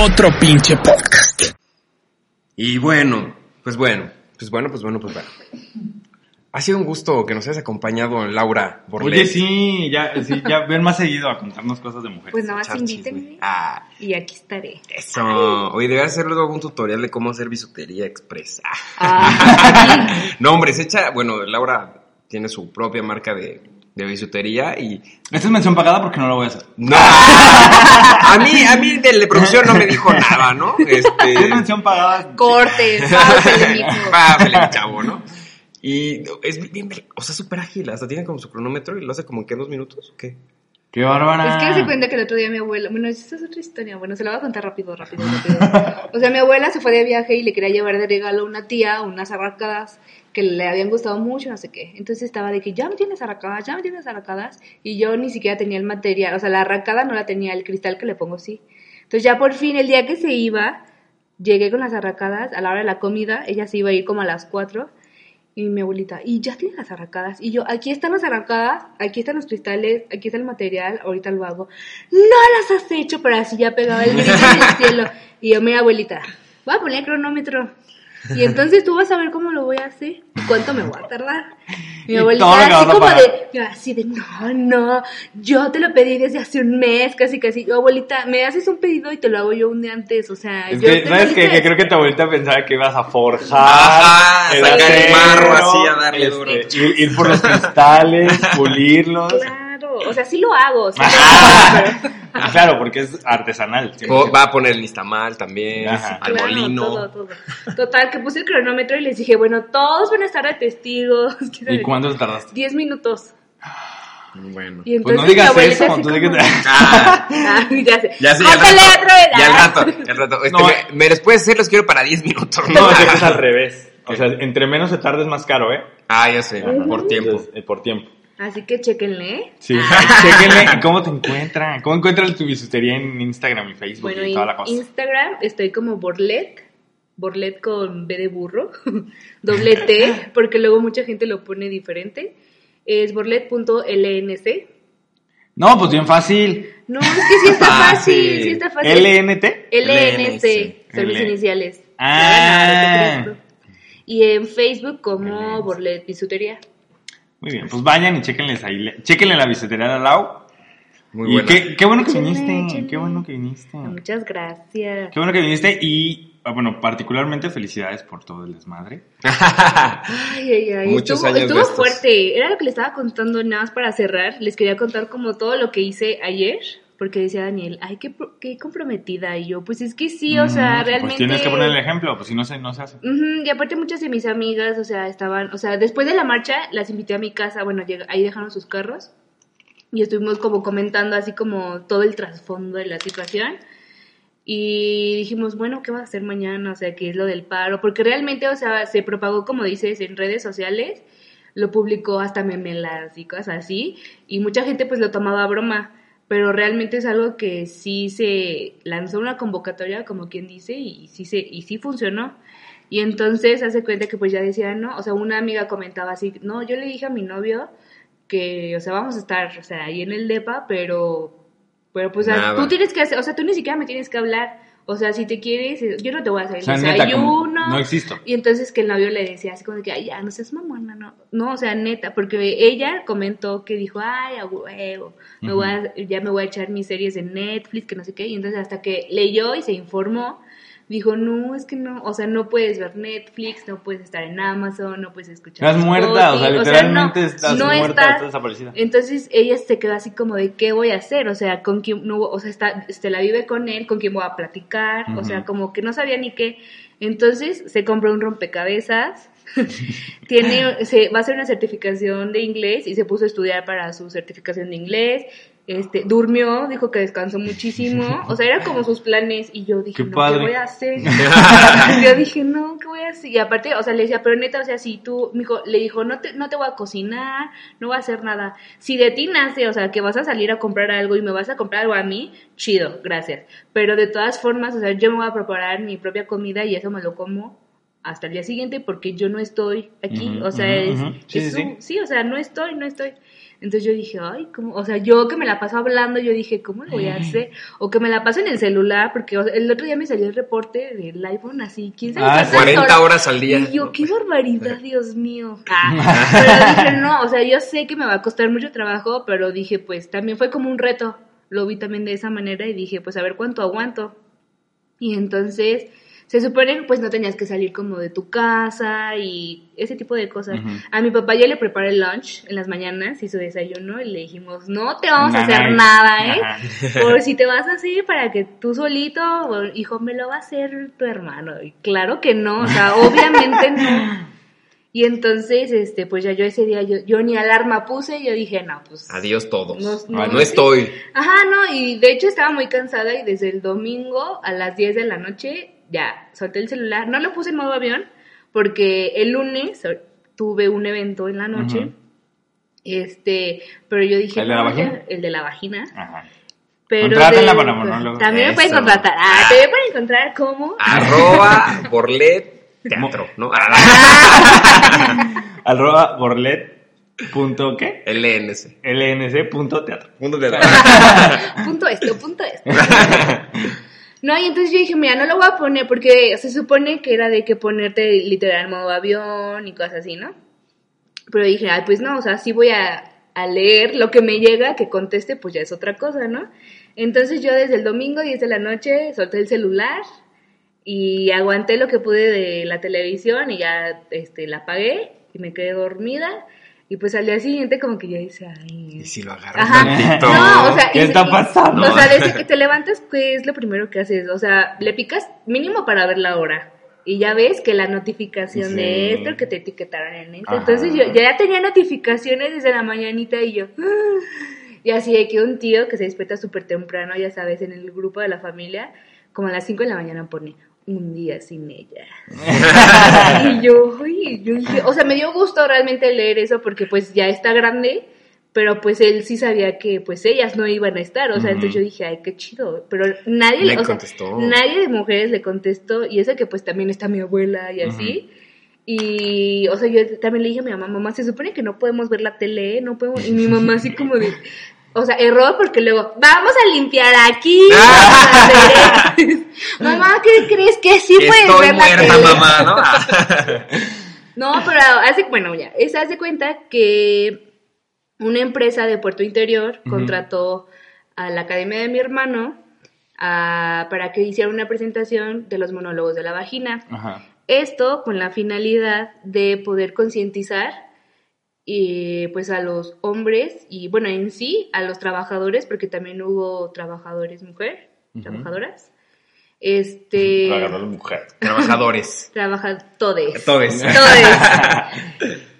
Otro pinche podcast. Y bueno, pues bueno, pues bueno, pues bueno, pues bueno. Ha sido un gusto que nos hayas acompañado, Laura Borlet. Oye, sí, ya, sí, ya ven más seguido a contarnos cosas de mujeres. Pues nada más invítenme Ah, y aquí estaré. eso. Oye, debería hacer luego un tutorial de cómo hacer bisutería express. Ah. No, hombre, se echa, bueno, Laura tiene su propia marca de, de bisutería y... Esta es mención pagada porque no lo voy a hacer. No, a mí, a mí de la producción no me dijo nada, ¿no? Este... Es mención pagada. corte, pausele, mijo. Pásale, mi chavo, ¿no? Y es bien, o sea, súper ágil, hasta tiene como su cronómetro y lo hace como en qué, dos minutos, ¿o qué? Qué bárbara. Es que se cuenta que el otro día mi abuela, bueno, esta es otra historia, bueno, se la voy a contar rápido, rápido, rápido. O sea, mi abuela se fue de viaje y le quería llevar de regalo a una tía unas arracadas que le habían gustado mucho, no sé qué. Entonces estaba de que ya me tienes arracadas, ya me tienes arracadas. Y yo ni siquiera tenía el material, o sea, la arracada no la tenía, el cristal que le pongo sí. Entonces ya por fin, el día que se iba, llegué con las arracadas a la hora de la comida, ella se iba a ir como a las 4. Y mi abuelita, y ya tienes las arracadas. Y yo, aquí están las arracadas, aquí están los cristales, aquí está el material, ahorita lo hago. No las has hecho, pero así ya pegaba el grito en el cielo. Y yo, mira, abuelita, voy a poner cronómetro. Y entonces tú vas a ver cómo lo voy a hacer y cuánto me voy a tardar. Mi abuelita así como de, yo así de, no, no, yo te lo pedí desde hace un mes, casi, casi. Yo, abuelita, me haces un pedido y te lo hago yo un día antes, o sea, Es yo que, ¿Sabes qué? Que creo que tu abuelita pensaba que ibas a forjar. Ajá, el sacar el marro así a darle este, duro. Ir, ir por los cristales, pulirlos. Claro, o sea, sí lo hago, sí lo Ah, hago, pero- claro, porque es artesanal. O va a poner el nistamal también, Ajá. al Claro, molino. todo, todo. Total, que puse el cronómetro y les dije, bueno, todos van a estar de testigos. ¿Y cuánto te tardaste? 10 minutos. Bueno. Y Pues no digas eso, tú que Ah, Ah, ya sé. ya sé, ya rato. Ya al rato, al rato. Este, No, me, me los puedes hacer, los quiero para 10 minutos. No, es al revés. O sea, entre menos se tarde es más caro, ¿eh? Ah, ya sé, por tiempo. Entonces, eh, por tiempo. Así que chequenle. Sí. Chéquenle ¿y cómo te encuentran. ¿Cómo encuentran tu bisutería en Instagram y Facebook Bueno, y en toda la cosa? Instagram estoy como Borlet. Borlet con B de burro. Doble T, porque luego mucha gente lo pone diferente. Es borlet.lnc. No, pues bien fácil. No, es que sí está Fácil. sí está fácil. LNT. LNC, son mis iniciales. Ah. Y en Facebook como Borlet Bisutería. Muy bien, pues vayan y chéquenles ahí. le- Chéquenle la bisutería de Lau. Muy y qué, qué bueno que viniste. Qué bueno que viniste. Muchas gracias. Qué bueno que viniste y, ah, bueno, particularmente felicidades por todo el desmadre. Ay, ay, ay. Muchos estuvo, años estuvo fuerte. Era lo que les estaba contando nada más para cerrar. Les quería contar como todo lo que hice ayer. Porque decía Daniel, ay, qué, qué comprometida. Y yo, pues es que sí, o sea, Mm, realmente. Pues tienes que poner el ejemplo, pues si no se, no se hace. Ujú, y aparte muchas de mis amigas, o sea, estaban, o sea, después de la marcha las invité a mi casa, bueno, ahí dejaron sus carros y estuvimos como comentando así como todo el trasfondo de la situación y dijimos, bueno, ¿qué vas a hacer mañana? O sea, ¿qué es lo del paro? Porque realmente, o sea, se propagó, como dices, en redes sociales, lo publicó hasta memelas y cosas así y mucha gente pues lo tomaba a broma. Pero realmente es algo que sí se lanzó una convocatoria, como quien dice, y sí, se, y sí funcionó. Y entonces hace cuenta que pues ya decía, ¿no? O sea, una amiga comentaba así, no, yo le dije a mi novio que, o sea, vamos a estar, o sea, ahí en el DEPA, pero, pero pues Nada. tú tienes que hacer, o sea, tú ni siquiera me tienes que hablar. O sea, si te quieres, eh, yo no te voy a hacer O el neta, desayuno. no existo. Y entonces que el novio le decía así como de que, ay, ya, no seas mamona, no. No, o sea, neta, porque ella comentó que dijo, ay, a huevo, me voy a- ya me voy a echar mis series en Netflix, que no sé qué. Y entonces hasta que leyó y se informó, dijo, no, es que no, o sea, no puedes ver Netflix, no puedes estar en Amazon, no puedes escuchar. Estás muerta, o sea, literalmente no, estás no muerta, está- estás desaparecida. entonces ella se quedó así como de qué voy a hacer, o sea, con quién no, o sea, está, este, la vive con él, con quién voy a platicar, o sea, como que no sabía ni qué. Entonces se compró un rompecabezas, tiene, se va a hacer una certificación de inglés y se puso a estudiar para su certificación de inglés. Este, durmió, dijo que descansó muchísimo, o sea, eran como sus planes y yo dije, Qué no, padre. ¿qué voy a hacer? yo dije, no, ¿qué voy a hacer? Y aparte, o sea, le decía, pero neta, o sea, si tú, me dijo, le dijo, no te, no te voy a cocinar, no voy a hacer nada. Si de ti nace, o sea, que vas a salir a comprar algo y me vas a comprar algo a mí, chido, gracias. Pero de todas formas, o sea, yo me voy a preparar mi propia comida y eso me lo como hasta el día siguiente porque yo no estoy aquí, Ujú, o sea, ujú, es, ujú. Sí, es sí, un- sí. sí, o sea, no estoy, no estoy. Entonces yo dije, ay, ¿cómo? O sea, yo que me la paso hablando, yo dije, ¿cómo lo voy a hacer? O que me la paso en el celular, porque o sea, el otro día me salió el reporte del iPhone así, ¿quién sabe Ah, cuántas 40 horas al día. Y yo, qué barbaridad, Dios mío. Ah, pero dije, no, o sea, yo sé que me va a costar mucho trabajo, pero dije, pues también fue como un reto. Lo vi también de esa manera y dije, pues a ver cuánto aguanto. Y entonces, se supone, pues no tenías que salir como de tu casa y ese tipo de cosas. A mi papá ya le preparé el lunch en las mañanas y su desayuno y le dijimos, no te vamos a hacer nada, ¿eh? Por si te vas así para que tú solito, hijo, me lo va a hacer tu hermano. Y claro que no, o sea, obviamente no. Y entonces, este, pues ya yo ese día, yo, yo ni alarma puse, yo dije, no, pues... Adiós todos. No- No, no, estoy. Ajá, no, y de hecho estaba muy cansada y desde el domingo a las 10 de la noche ya solté el celular. No lo puse en modo avión porque el lunes tuve un evento en la noche. Este, pero yo dije, ¿El de la vagina? el de la vagina. Ajá. Pero Contrátenla de- para monólogo. También me pueden contratar. Ah, Ah. también pueden encontrar cómo. Arroba Borlet Teatro, ¿no? Arroba borlet punto qué? LNC. lnc punto teatro. Punto teatro. punto esto, punto esto. No, y entonces yo dije, mira, no lo voy a poner porque se supone que era de que ponerte literal modo avión y cosas así, ¿no? Pero dije, ay, pues no, o sea, sí voy a, a leer lo que me llega, que conteste, pues ya es otra cosa, ¿no? Entonces yo desde el domingo, 10 de la noche, solté el celular y aguanté lo que pude de la televisión y ya este, la apagué y me quedé dormida. Y pues al día siguiente como que yo dice, ay, Y si lo agarras tantito. No, o sea, ¿Qué y- está y- pasando? O sea, desde que te levantas, ¿qué es lo primero que haces? O sea, le picas mínimo para ver la hora. Y ya ves que la notificación Sí. de esto, que te etiquetaron en esto. Ajá. Entonces yo ya tenía notificaciones desde la mañanita y yo... "Ah". Y así de que un tío que se despierta súper temprano, ya sabes, en el grupo de la familia, como a las 5 de la mañana pone un día sin ella. y yo, oye, yo dije, o sea, me dio gusto realmente leer eso porque pues ya está grande, pero pues él sí sabía que pues ellas no iban a estar, o sea, entonces yo dije, ay, qué chido, pero nadie Le o sea, contestó. nadie de mujeres le contestó y eso que pues también está mi abuela y así. Y, o sea, yo también le dije a mi mamá, mamá, se supone que no podemos ver la tele, no podemos, y mi mamá así como de, o sea, error porque luego, vamos a limpiar aquí, vamos a hacer esto". mamá, ¿qué crees que sí puedes Estoy ver la muerta, tele? mamá, ¿no? No, pero hace, bueno, ya, es hace cuenta que una empresa de Puerto Interior contrató a la academia de mi hermano a- para que hiciera una presentación de los monólogos de la vagina. Ajá. Esto con la finalidad de poder concientizar y pues a los hombres y bueno en sí a los trabajadores porque también hubo trabajadores mujer trabajadoras este mujer. Trabajadores. trabaja todes Todes.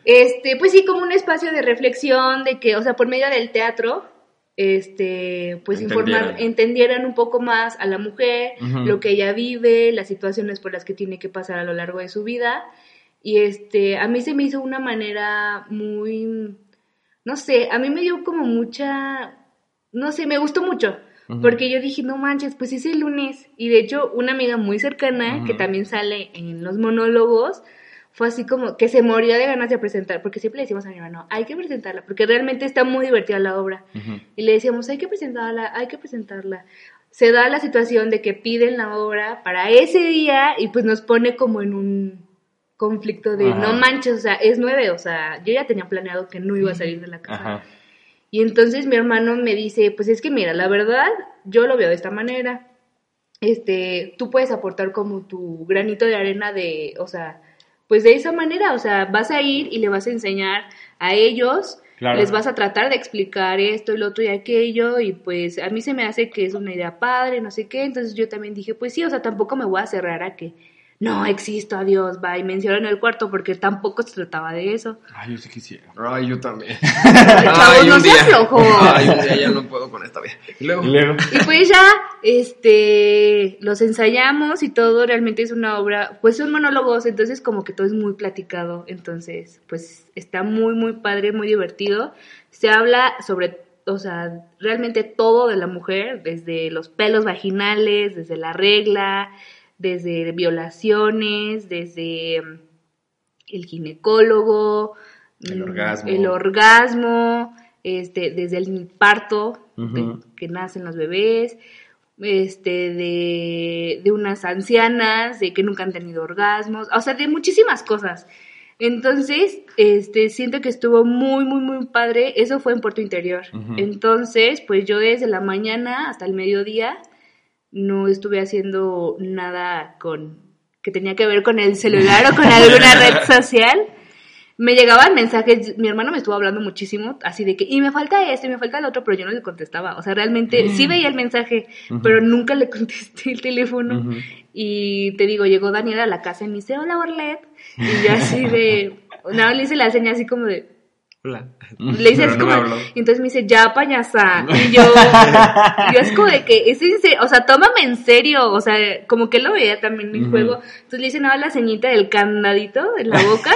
Este pues sí como un espacio de reflexión de que o sea por medio del teatro este pues informar Entendieran. un poco más a la mujer lo que ella vive las situaciones por las que tiene que pasar a lo largo de su vida y este a mí se me hizo una manera muy no sé a mí me dio como mucha no sé me gustó mucho porque yo dije no manches pues es el lunes y de hecho una amiga muy cercana que también sale en los monólogos fue así como que se moría de ganas de presentar, porque siempre le decimos a mi hermano, hay que presentarla, porque realmente está muy divertida la obra. Y le decíamos, hay que presentarla, hay que presentarla. Se da la situación de que piden la obra para ese día y pues nos pone como en un conflicto de, Ajá. no manches, o sea, es nueve, o sea, yo ya tenía planeado que no iba a salir de la casa. Ajá. Y entonces mi hermano me dice, pues es que mira, la verdad, yo lo veo de esta manera. Este, tú puedes aportar como tu granito de arena de, o sea, pues de esa manera, o sea, vas a ir y le vas a enseñar a ellos, Claro. les vas a tratar de explicar esto, el otro y aquello, y pues a mí se me hace que es una idea padre, no sé qué, entonces yo también dije, pues sí, o sea, tampoco me voy a cerrar a que no existo, adiós, bye, me encierro en el cuarto porque tampoco se trataba de eso. Ay, yo sí quisiera. Ay, yo también. Chavo, no se aflojó. Ay, un día ya no puedo con esta vida. Y luego, Y luego. Y pues ya, este, los ensayamos y todo realmente es una obra, pues son monólogos, entonces como que todo es muy platicado, entonces pues está muy, muy padre, muy divertido. Se habla sobre, o sea, realmente todo de la mujer, desde los pelos vaginales, desde la regla, desde violaciones, desde mm, el ginecólogo, El mm, orgasmo. el orgasmo, este, desde el parto, de- que nacen los bebés, este, de, de unas ancianas, de que nunca han tenido orgasmos, o sea, de muchísimas cosas. Entonces, este, siento que estuvo muy, muy, muy padre. Eso fue en Puerto Interior. Entonces, pues yo desde la mañana hasta el mediodía no estuve haciendo nada con que tenía que ver con el celular o con alguna red social. Me llegaban mensajes, mi hermano me estuvo hablando muchísimo, así de que, y me falta esto, y me falta el otro, pero yo no le contestaba. O sea, realmente sí veía el mensaje, pero nunca le contesté el teléfono. Y te digo, llegó Daniela a la casa y me dice, hola, Orlet. Y yo así de, nada, le hice la seña así como de, Hola. le hice Pero así no como, y entonces me dice, ya, payasa. Y yo, yo es como de que, es en serio, o sea, tómame en serio, o sea, como que lo veía también en Ujú. juego. Entonces le hice nada la ceñita del candadito en la boca,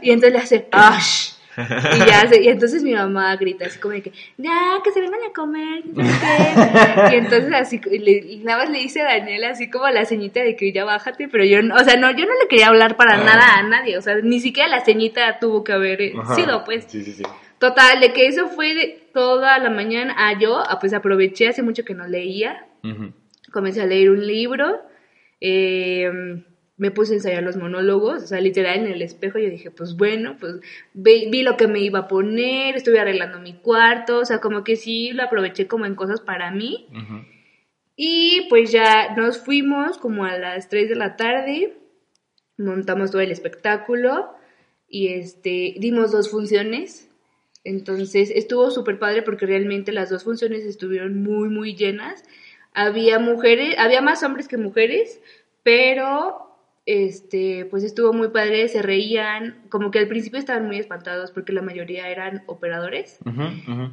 y entonces le hace, ¡ash! Y ya, y entonces mi mamá grita así como de que, ya, que se vengan a comer, qué. Y entonces así, y nada más le hice a Daniela así como la ceñita de que ya bájate, pero yo, o sea, no, yo no le quería hablar para nada a nadie, o sea, ni siquiera la ceñita tuvo que haber eh, Ajá. sido, pues. Sí, sí, sí. Total, de que eso fue de toda la mañana. Ah, yo, ah, pues aproveché, hace mucho que no leía. Ujú. Comencé a leer un libro. eh, me puse a ensayar los monólogos, o sea, literal en el espejo. Yo dije, pues bueno, pues vi, vi lo que me iba a poner, estuve arreglando mi cuarto, o sea, como que sí lo aproveché como en cosas para mí. Ujú. Y pues ya nos fuimos como a las 3 de la tarde, montamos todo el espectáculo y este dimos dos funciones. Entonces estuvo súper padre porque realmente las dos funciones estuvieron muy, muy llenas. Había mujeres, había más hombres que mujeres, pero este, pues estuvo muy padre, se reían, como que al principio estaban muy espantados porque la mayoría eran operadores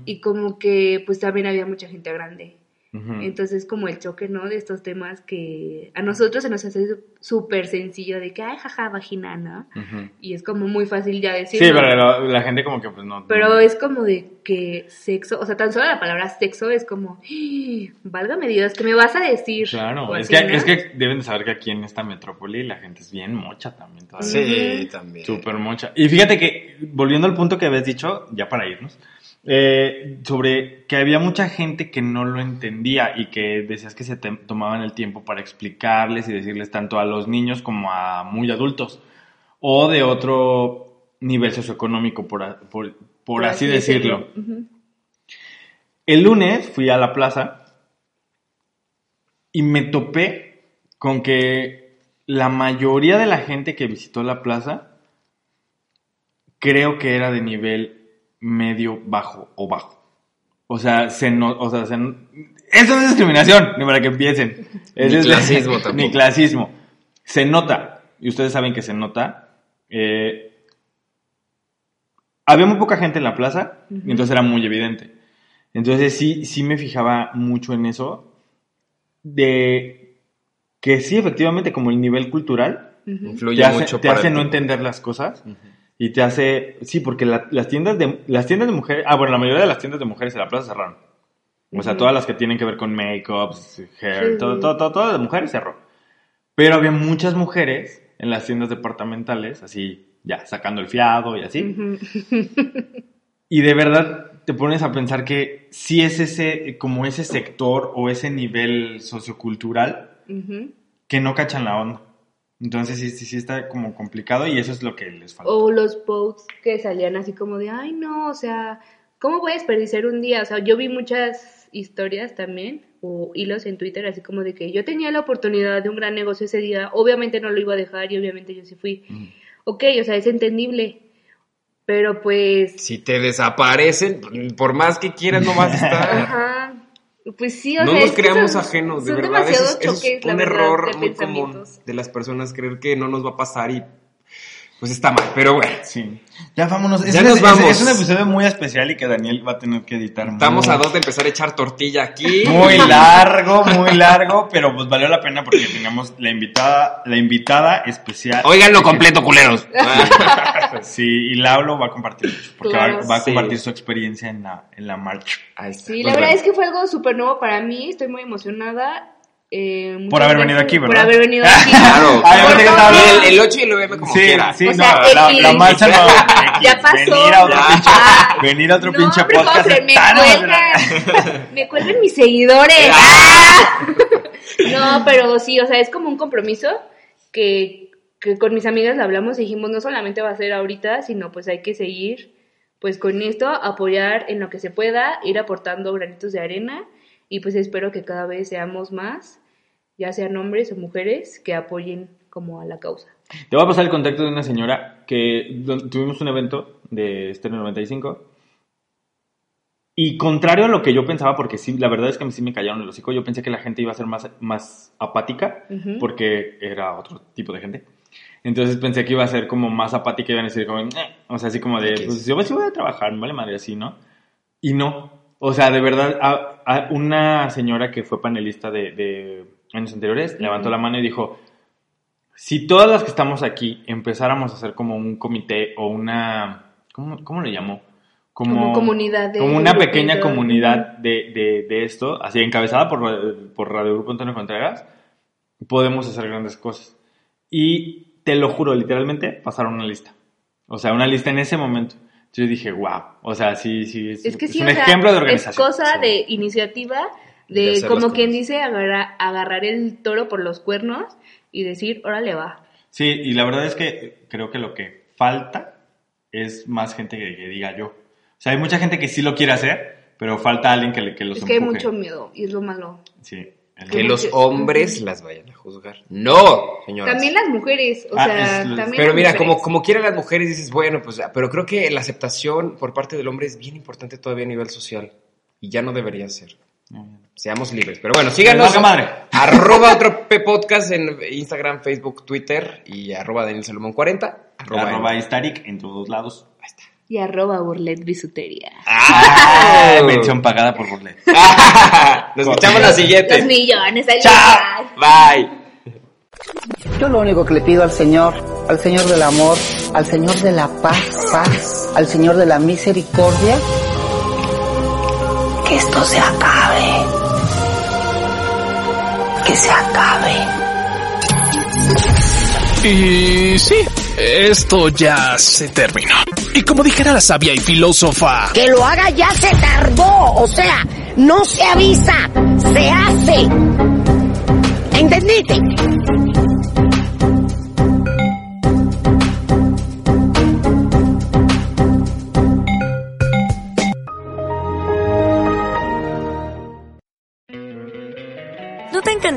y como que pues también había mucha gente grande. Entonces, como el choque, ¿no? De estos temas que a nosotros se nos hace súper sencillo de que, ay, jaja, vagina, ¿no? Y es como muy fácil ya decirlo. Sí, pero la, la gente como que pues no. Pero no- es como de que sexo, o sea, tan solo la palabra sexo es como, válgame Dios, ¿qué me vas a decir? Claro, es que, ¿no? es que deben de saber que aquí en esta metrópoli la gente es bien mocha también. todavía. Sí, también. Súper mocha. Y fíjate que, volviendo al punto que habías dicho, ya para irnos, eh, sobre que había mucha gente que no lo entendía y que decías que se tomaban el tiempo para explicarles y decirles tanto a los niños como a muy adultos o de otro nivel socioeconómico, por, por, por así decirlo. El lunes fui a la plaza y me topé con que la mayoría de la gente que visitó la plaza creo que era de nivel medio bajo o bajo. O sea, se no, o sea, se no- eso no es discriminación, ni para que empiecen. Ni es- clasismo tampoco. Ni clasismo. Se nota, y ustedes saben que se nota. eh, había muy poca gente en la plaza, y entonces era muy evidente. Entonces sí, sí me fijaba mucho en eso, de que sí, efectivamente, como el nivel cultural, Ujú. Influye te hace, mucho te para hace ti. no entender las cosas y te hace, sí, porque la- las tiendas de las tiendas de mujeres, ah, bueno, la mayoría de las tiendas de mujeres en la plaza cerraron. O sea, todas las que tienen que ver con make-ups, hair, Sí. todo, todo, todo, todas las mujeres cerró. Pero había muchas mujeres en las tiendas departamentales, así, ya, sacando el fiado y así. Y de verdad te pones a pensar que sí es ese, como ese sector o ese nivel sociocultural que no cachan la onda. Entonces sí, sí, sí está como complicado y eso es lo que les falta. O los posts que salían así como de, ay, no, o sea, ¿cómo voy a desperdiciar un día? O sea, yo vi muchas historias también, o hilos en Twitter, así como de que yo tenía la oportunidad de un gran negocio ese día, obviamente no lo iba a dejar y obviamente yo sí fui. Ok, o sea, es entendible, pero pues... Si te desaparecen, por más que quieras, no vas a estar. Ajá. Pues sí, o No sea, nos creamos son- ajenos, de verdad. Eso es, eso es un error de muy común de las personas creer que no nos va a pasar y pues está mal. Pero bueno, Sí. Ya vámonos. Es, Ya un- nos es- vamos. es un episodio muy especial y que Daniel va a tener que editar. estamos muy, a dos de empezar a echar tortilla aquí. Muy largo, muy largo, pero pues valió la pena porque teníamos la invitada, la invitada especial. Óiganlo completo, culeros. Sí, y Laulo va a compartir mucho, porque Claro. va, va a Sí. compartir su experiencia en la, en la marcha. Ahí está. Sí, Pues la verdad bueno. es que fue algo súper nuevo para mí, estoy muy emocionada. Eh, Por haber venido aquí, Por ¿verdad? haber venido aquí. Claro. Por el, el 8 y el 9 como sí, quiera. sí, O no, sea, la, X. la marcha no. Ya pasó. Venir a otro Ya. pinche, Ah. venir a otro No, pinche hombre, podcast. José, me cuelgan. me cuelgan mis seguidores. Ah. No, pero sí, o sea, es como un compromiso que, que con mis amigas hablamos y dijimos, no solamente va a ser ahorita, sino pues hay que seguir pues con esto, apoyar en lo que se pueda, ir aportando granitos de arena y pues espero que cada vez seamos más, ya sean hombres o mujeres, que apoyen como a la causa. Te voy a pasar el contacto de una señora que tuvimos un evento de Estéreo 95 y contrario a lo que yo pensaba, porque sí, la verdad es que sí me callaron el hocico, yo pensé que la gente iba a ser más, más apática Ujú. porque era otro tipo de gente. Entonces pensé que iba a ser como más apática y iban a decir como, "Eh", o sea, así como de, pues yo sí voy a trabajar, vale madre así, ¿no? Y no. O sea, de verdad, a- a una señora que fue panelista de, de años anteriores levantó la mano y dijo, si todas las que estamos aquí empezáramos a hacer como un comité o una, ¿cómo, cómo le llamó? Como comunidad de Como una pequeña comunidad de, de, de esto, así encabezada por, por Radio Grupo Antonio Contreras, podemos hacer grandes cosas. Y te lo juro, literalmente pasaron una lista. O sea, una lista en ese momento. Yo dije, wow. O sea, sí, sí, es, Es que es sí, un o sea, ejemplo de es organización. cosa Sí. de iniciativa, De de como quien dice agarrar, agarrar el toro por los cuernos y decir, órale va. Sí, y la verdad es que creo que lo que falta es más gente que, que diga yo. O sea, hay mucha gente que sí lo quiere hacer, pero falta alguien que, que los es que hay empuje. mucho miedo y es lo malo. Sí. el- Que los hombres las vayan a juzgar. No, señoras. También las mujeres, o Ah, sea, es también Pero las mira, mujeres. como, como quieran las mujeres, dices, bueno, pues, pero creo que la aceptación por parte del hombre es bien importante todavía a nivel social. Y ya no debería ser. Seamos libres. Pero bueno, síganos. madre. Arroba otro P podcast en Instagram, Facebook, Twitter y arroba Daniel Salomón 40. Arroba, Arroba en todos lados. Ahí está. Y arroba burlet bisutería. Ah, mención pagada por Burlet. Nos escuchamos la siguiente. Los millones al Chao. Bye. Yo lo único que le pido al Señor, al Señor del amor, al Señor de la paz, paz, al Señor de la misericordia, que esto se acabe. Que se acabe. Y sí, esto ya se terminó. Y como dijera la sabia y filósofa, Que lo haga ya se tardó, o sea, no se avisa, se hace. ¿Entendiste?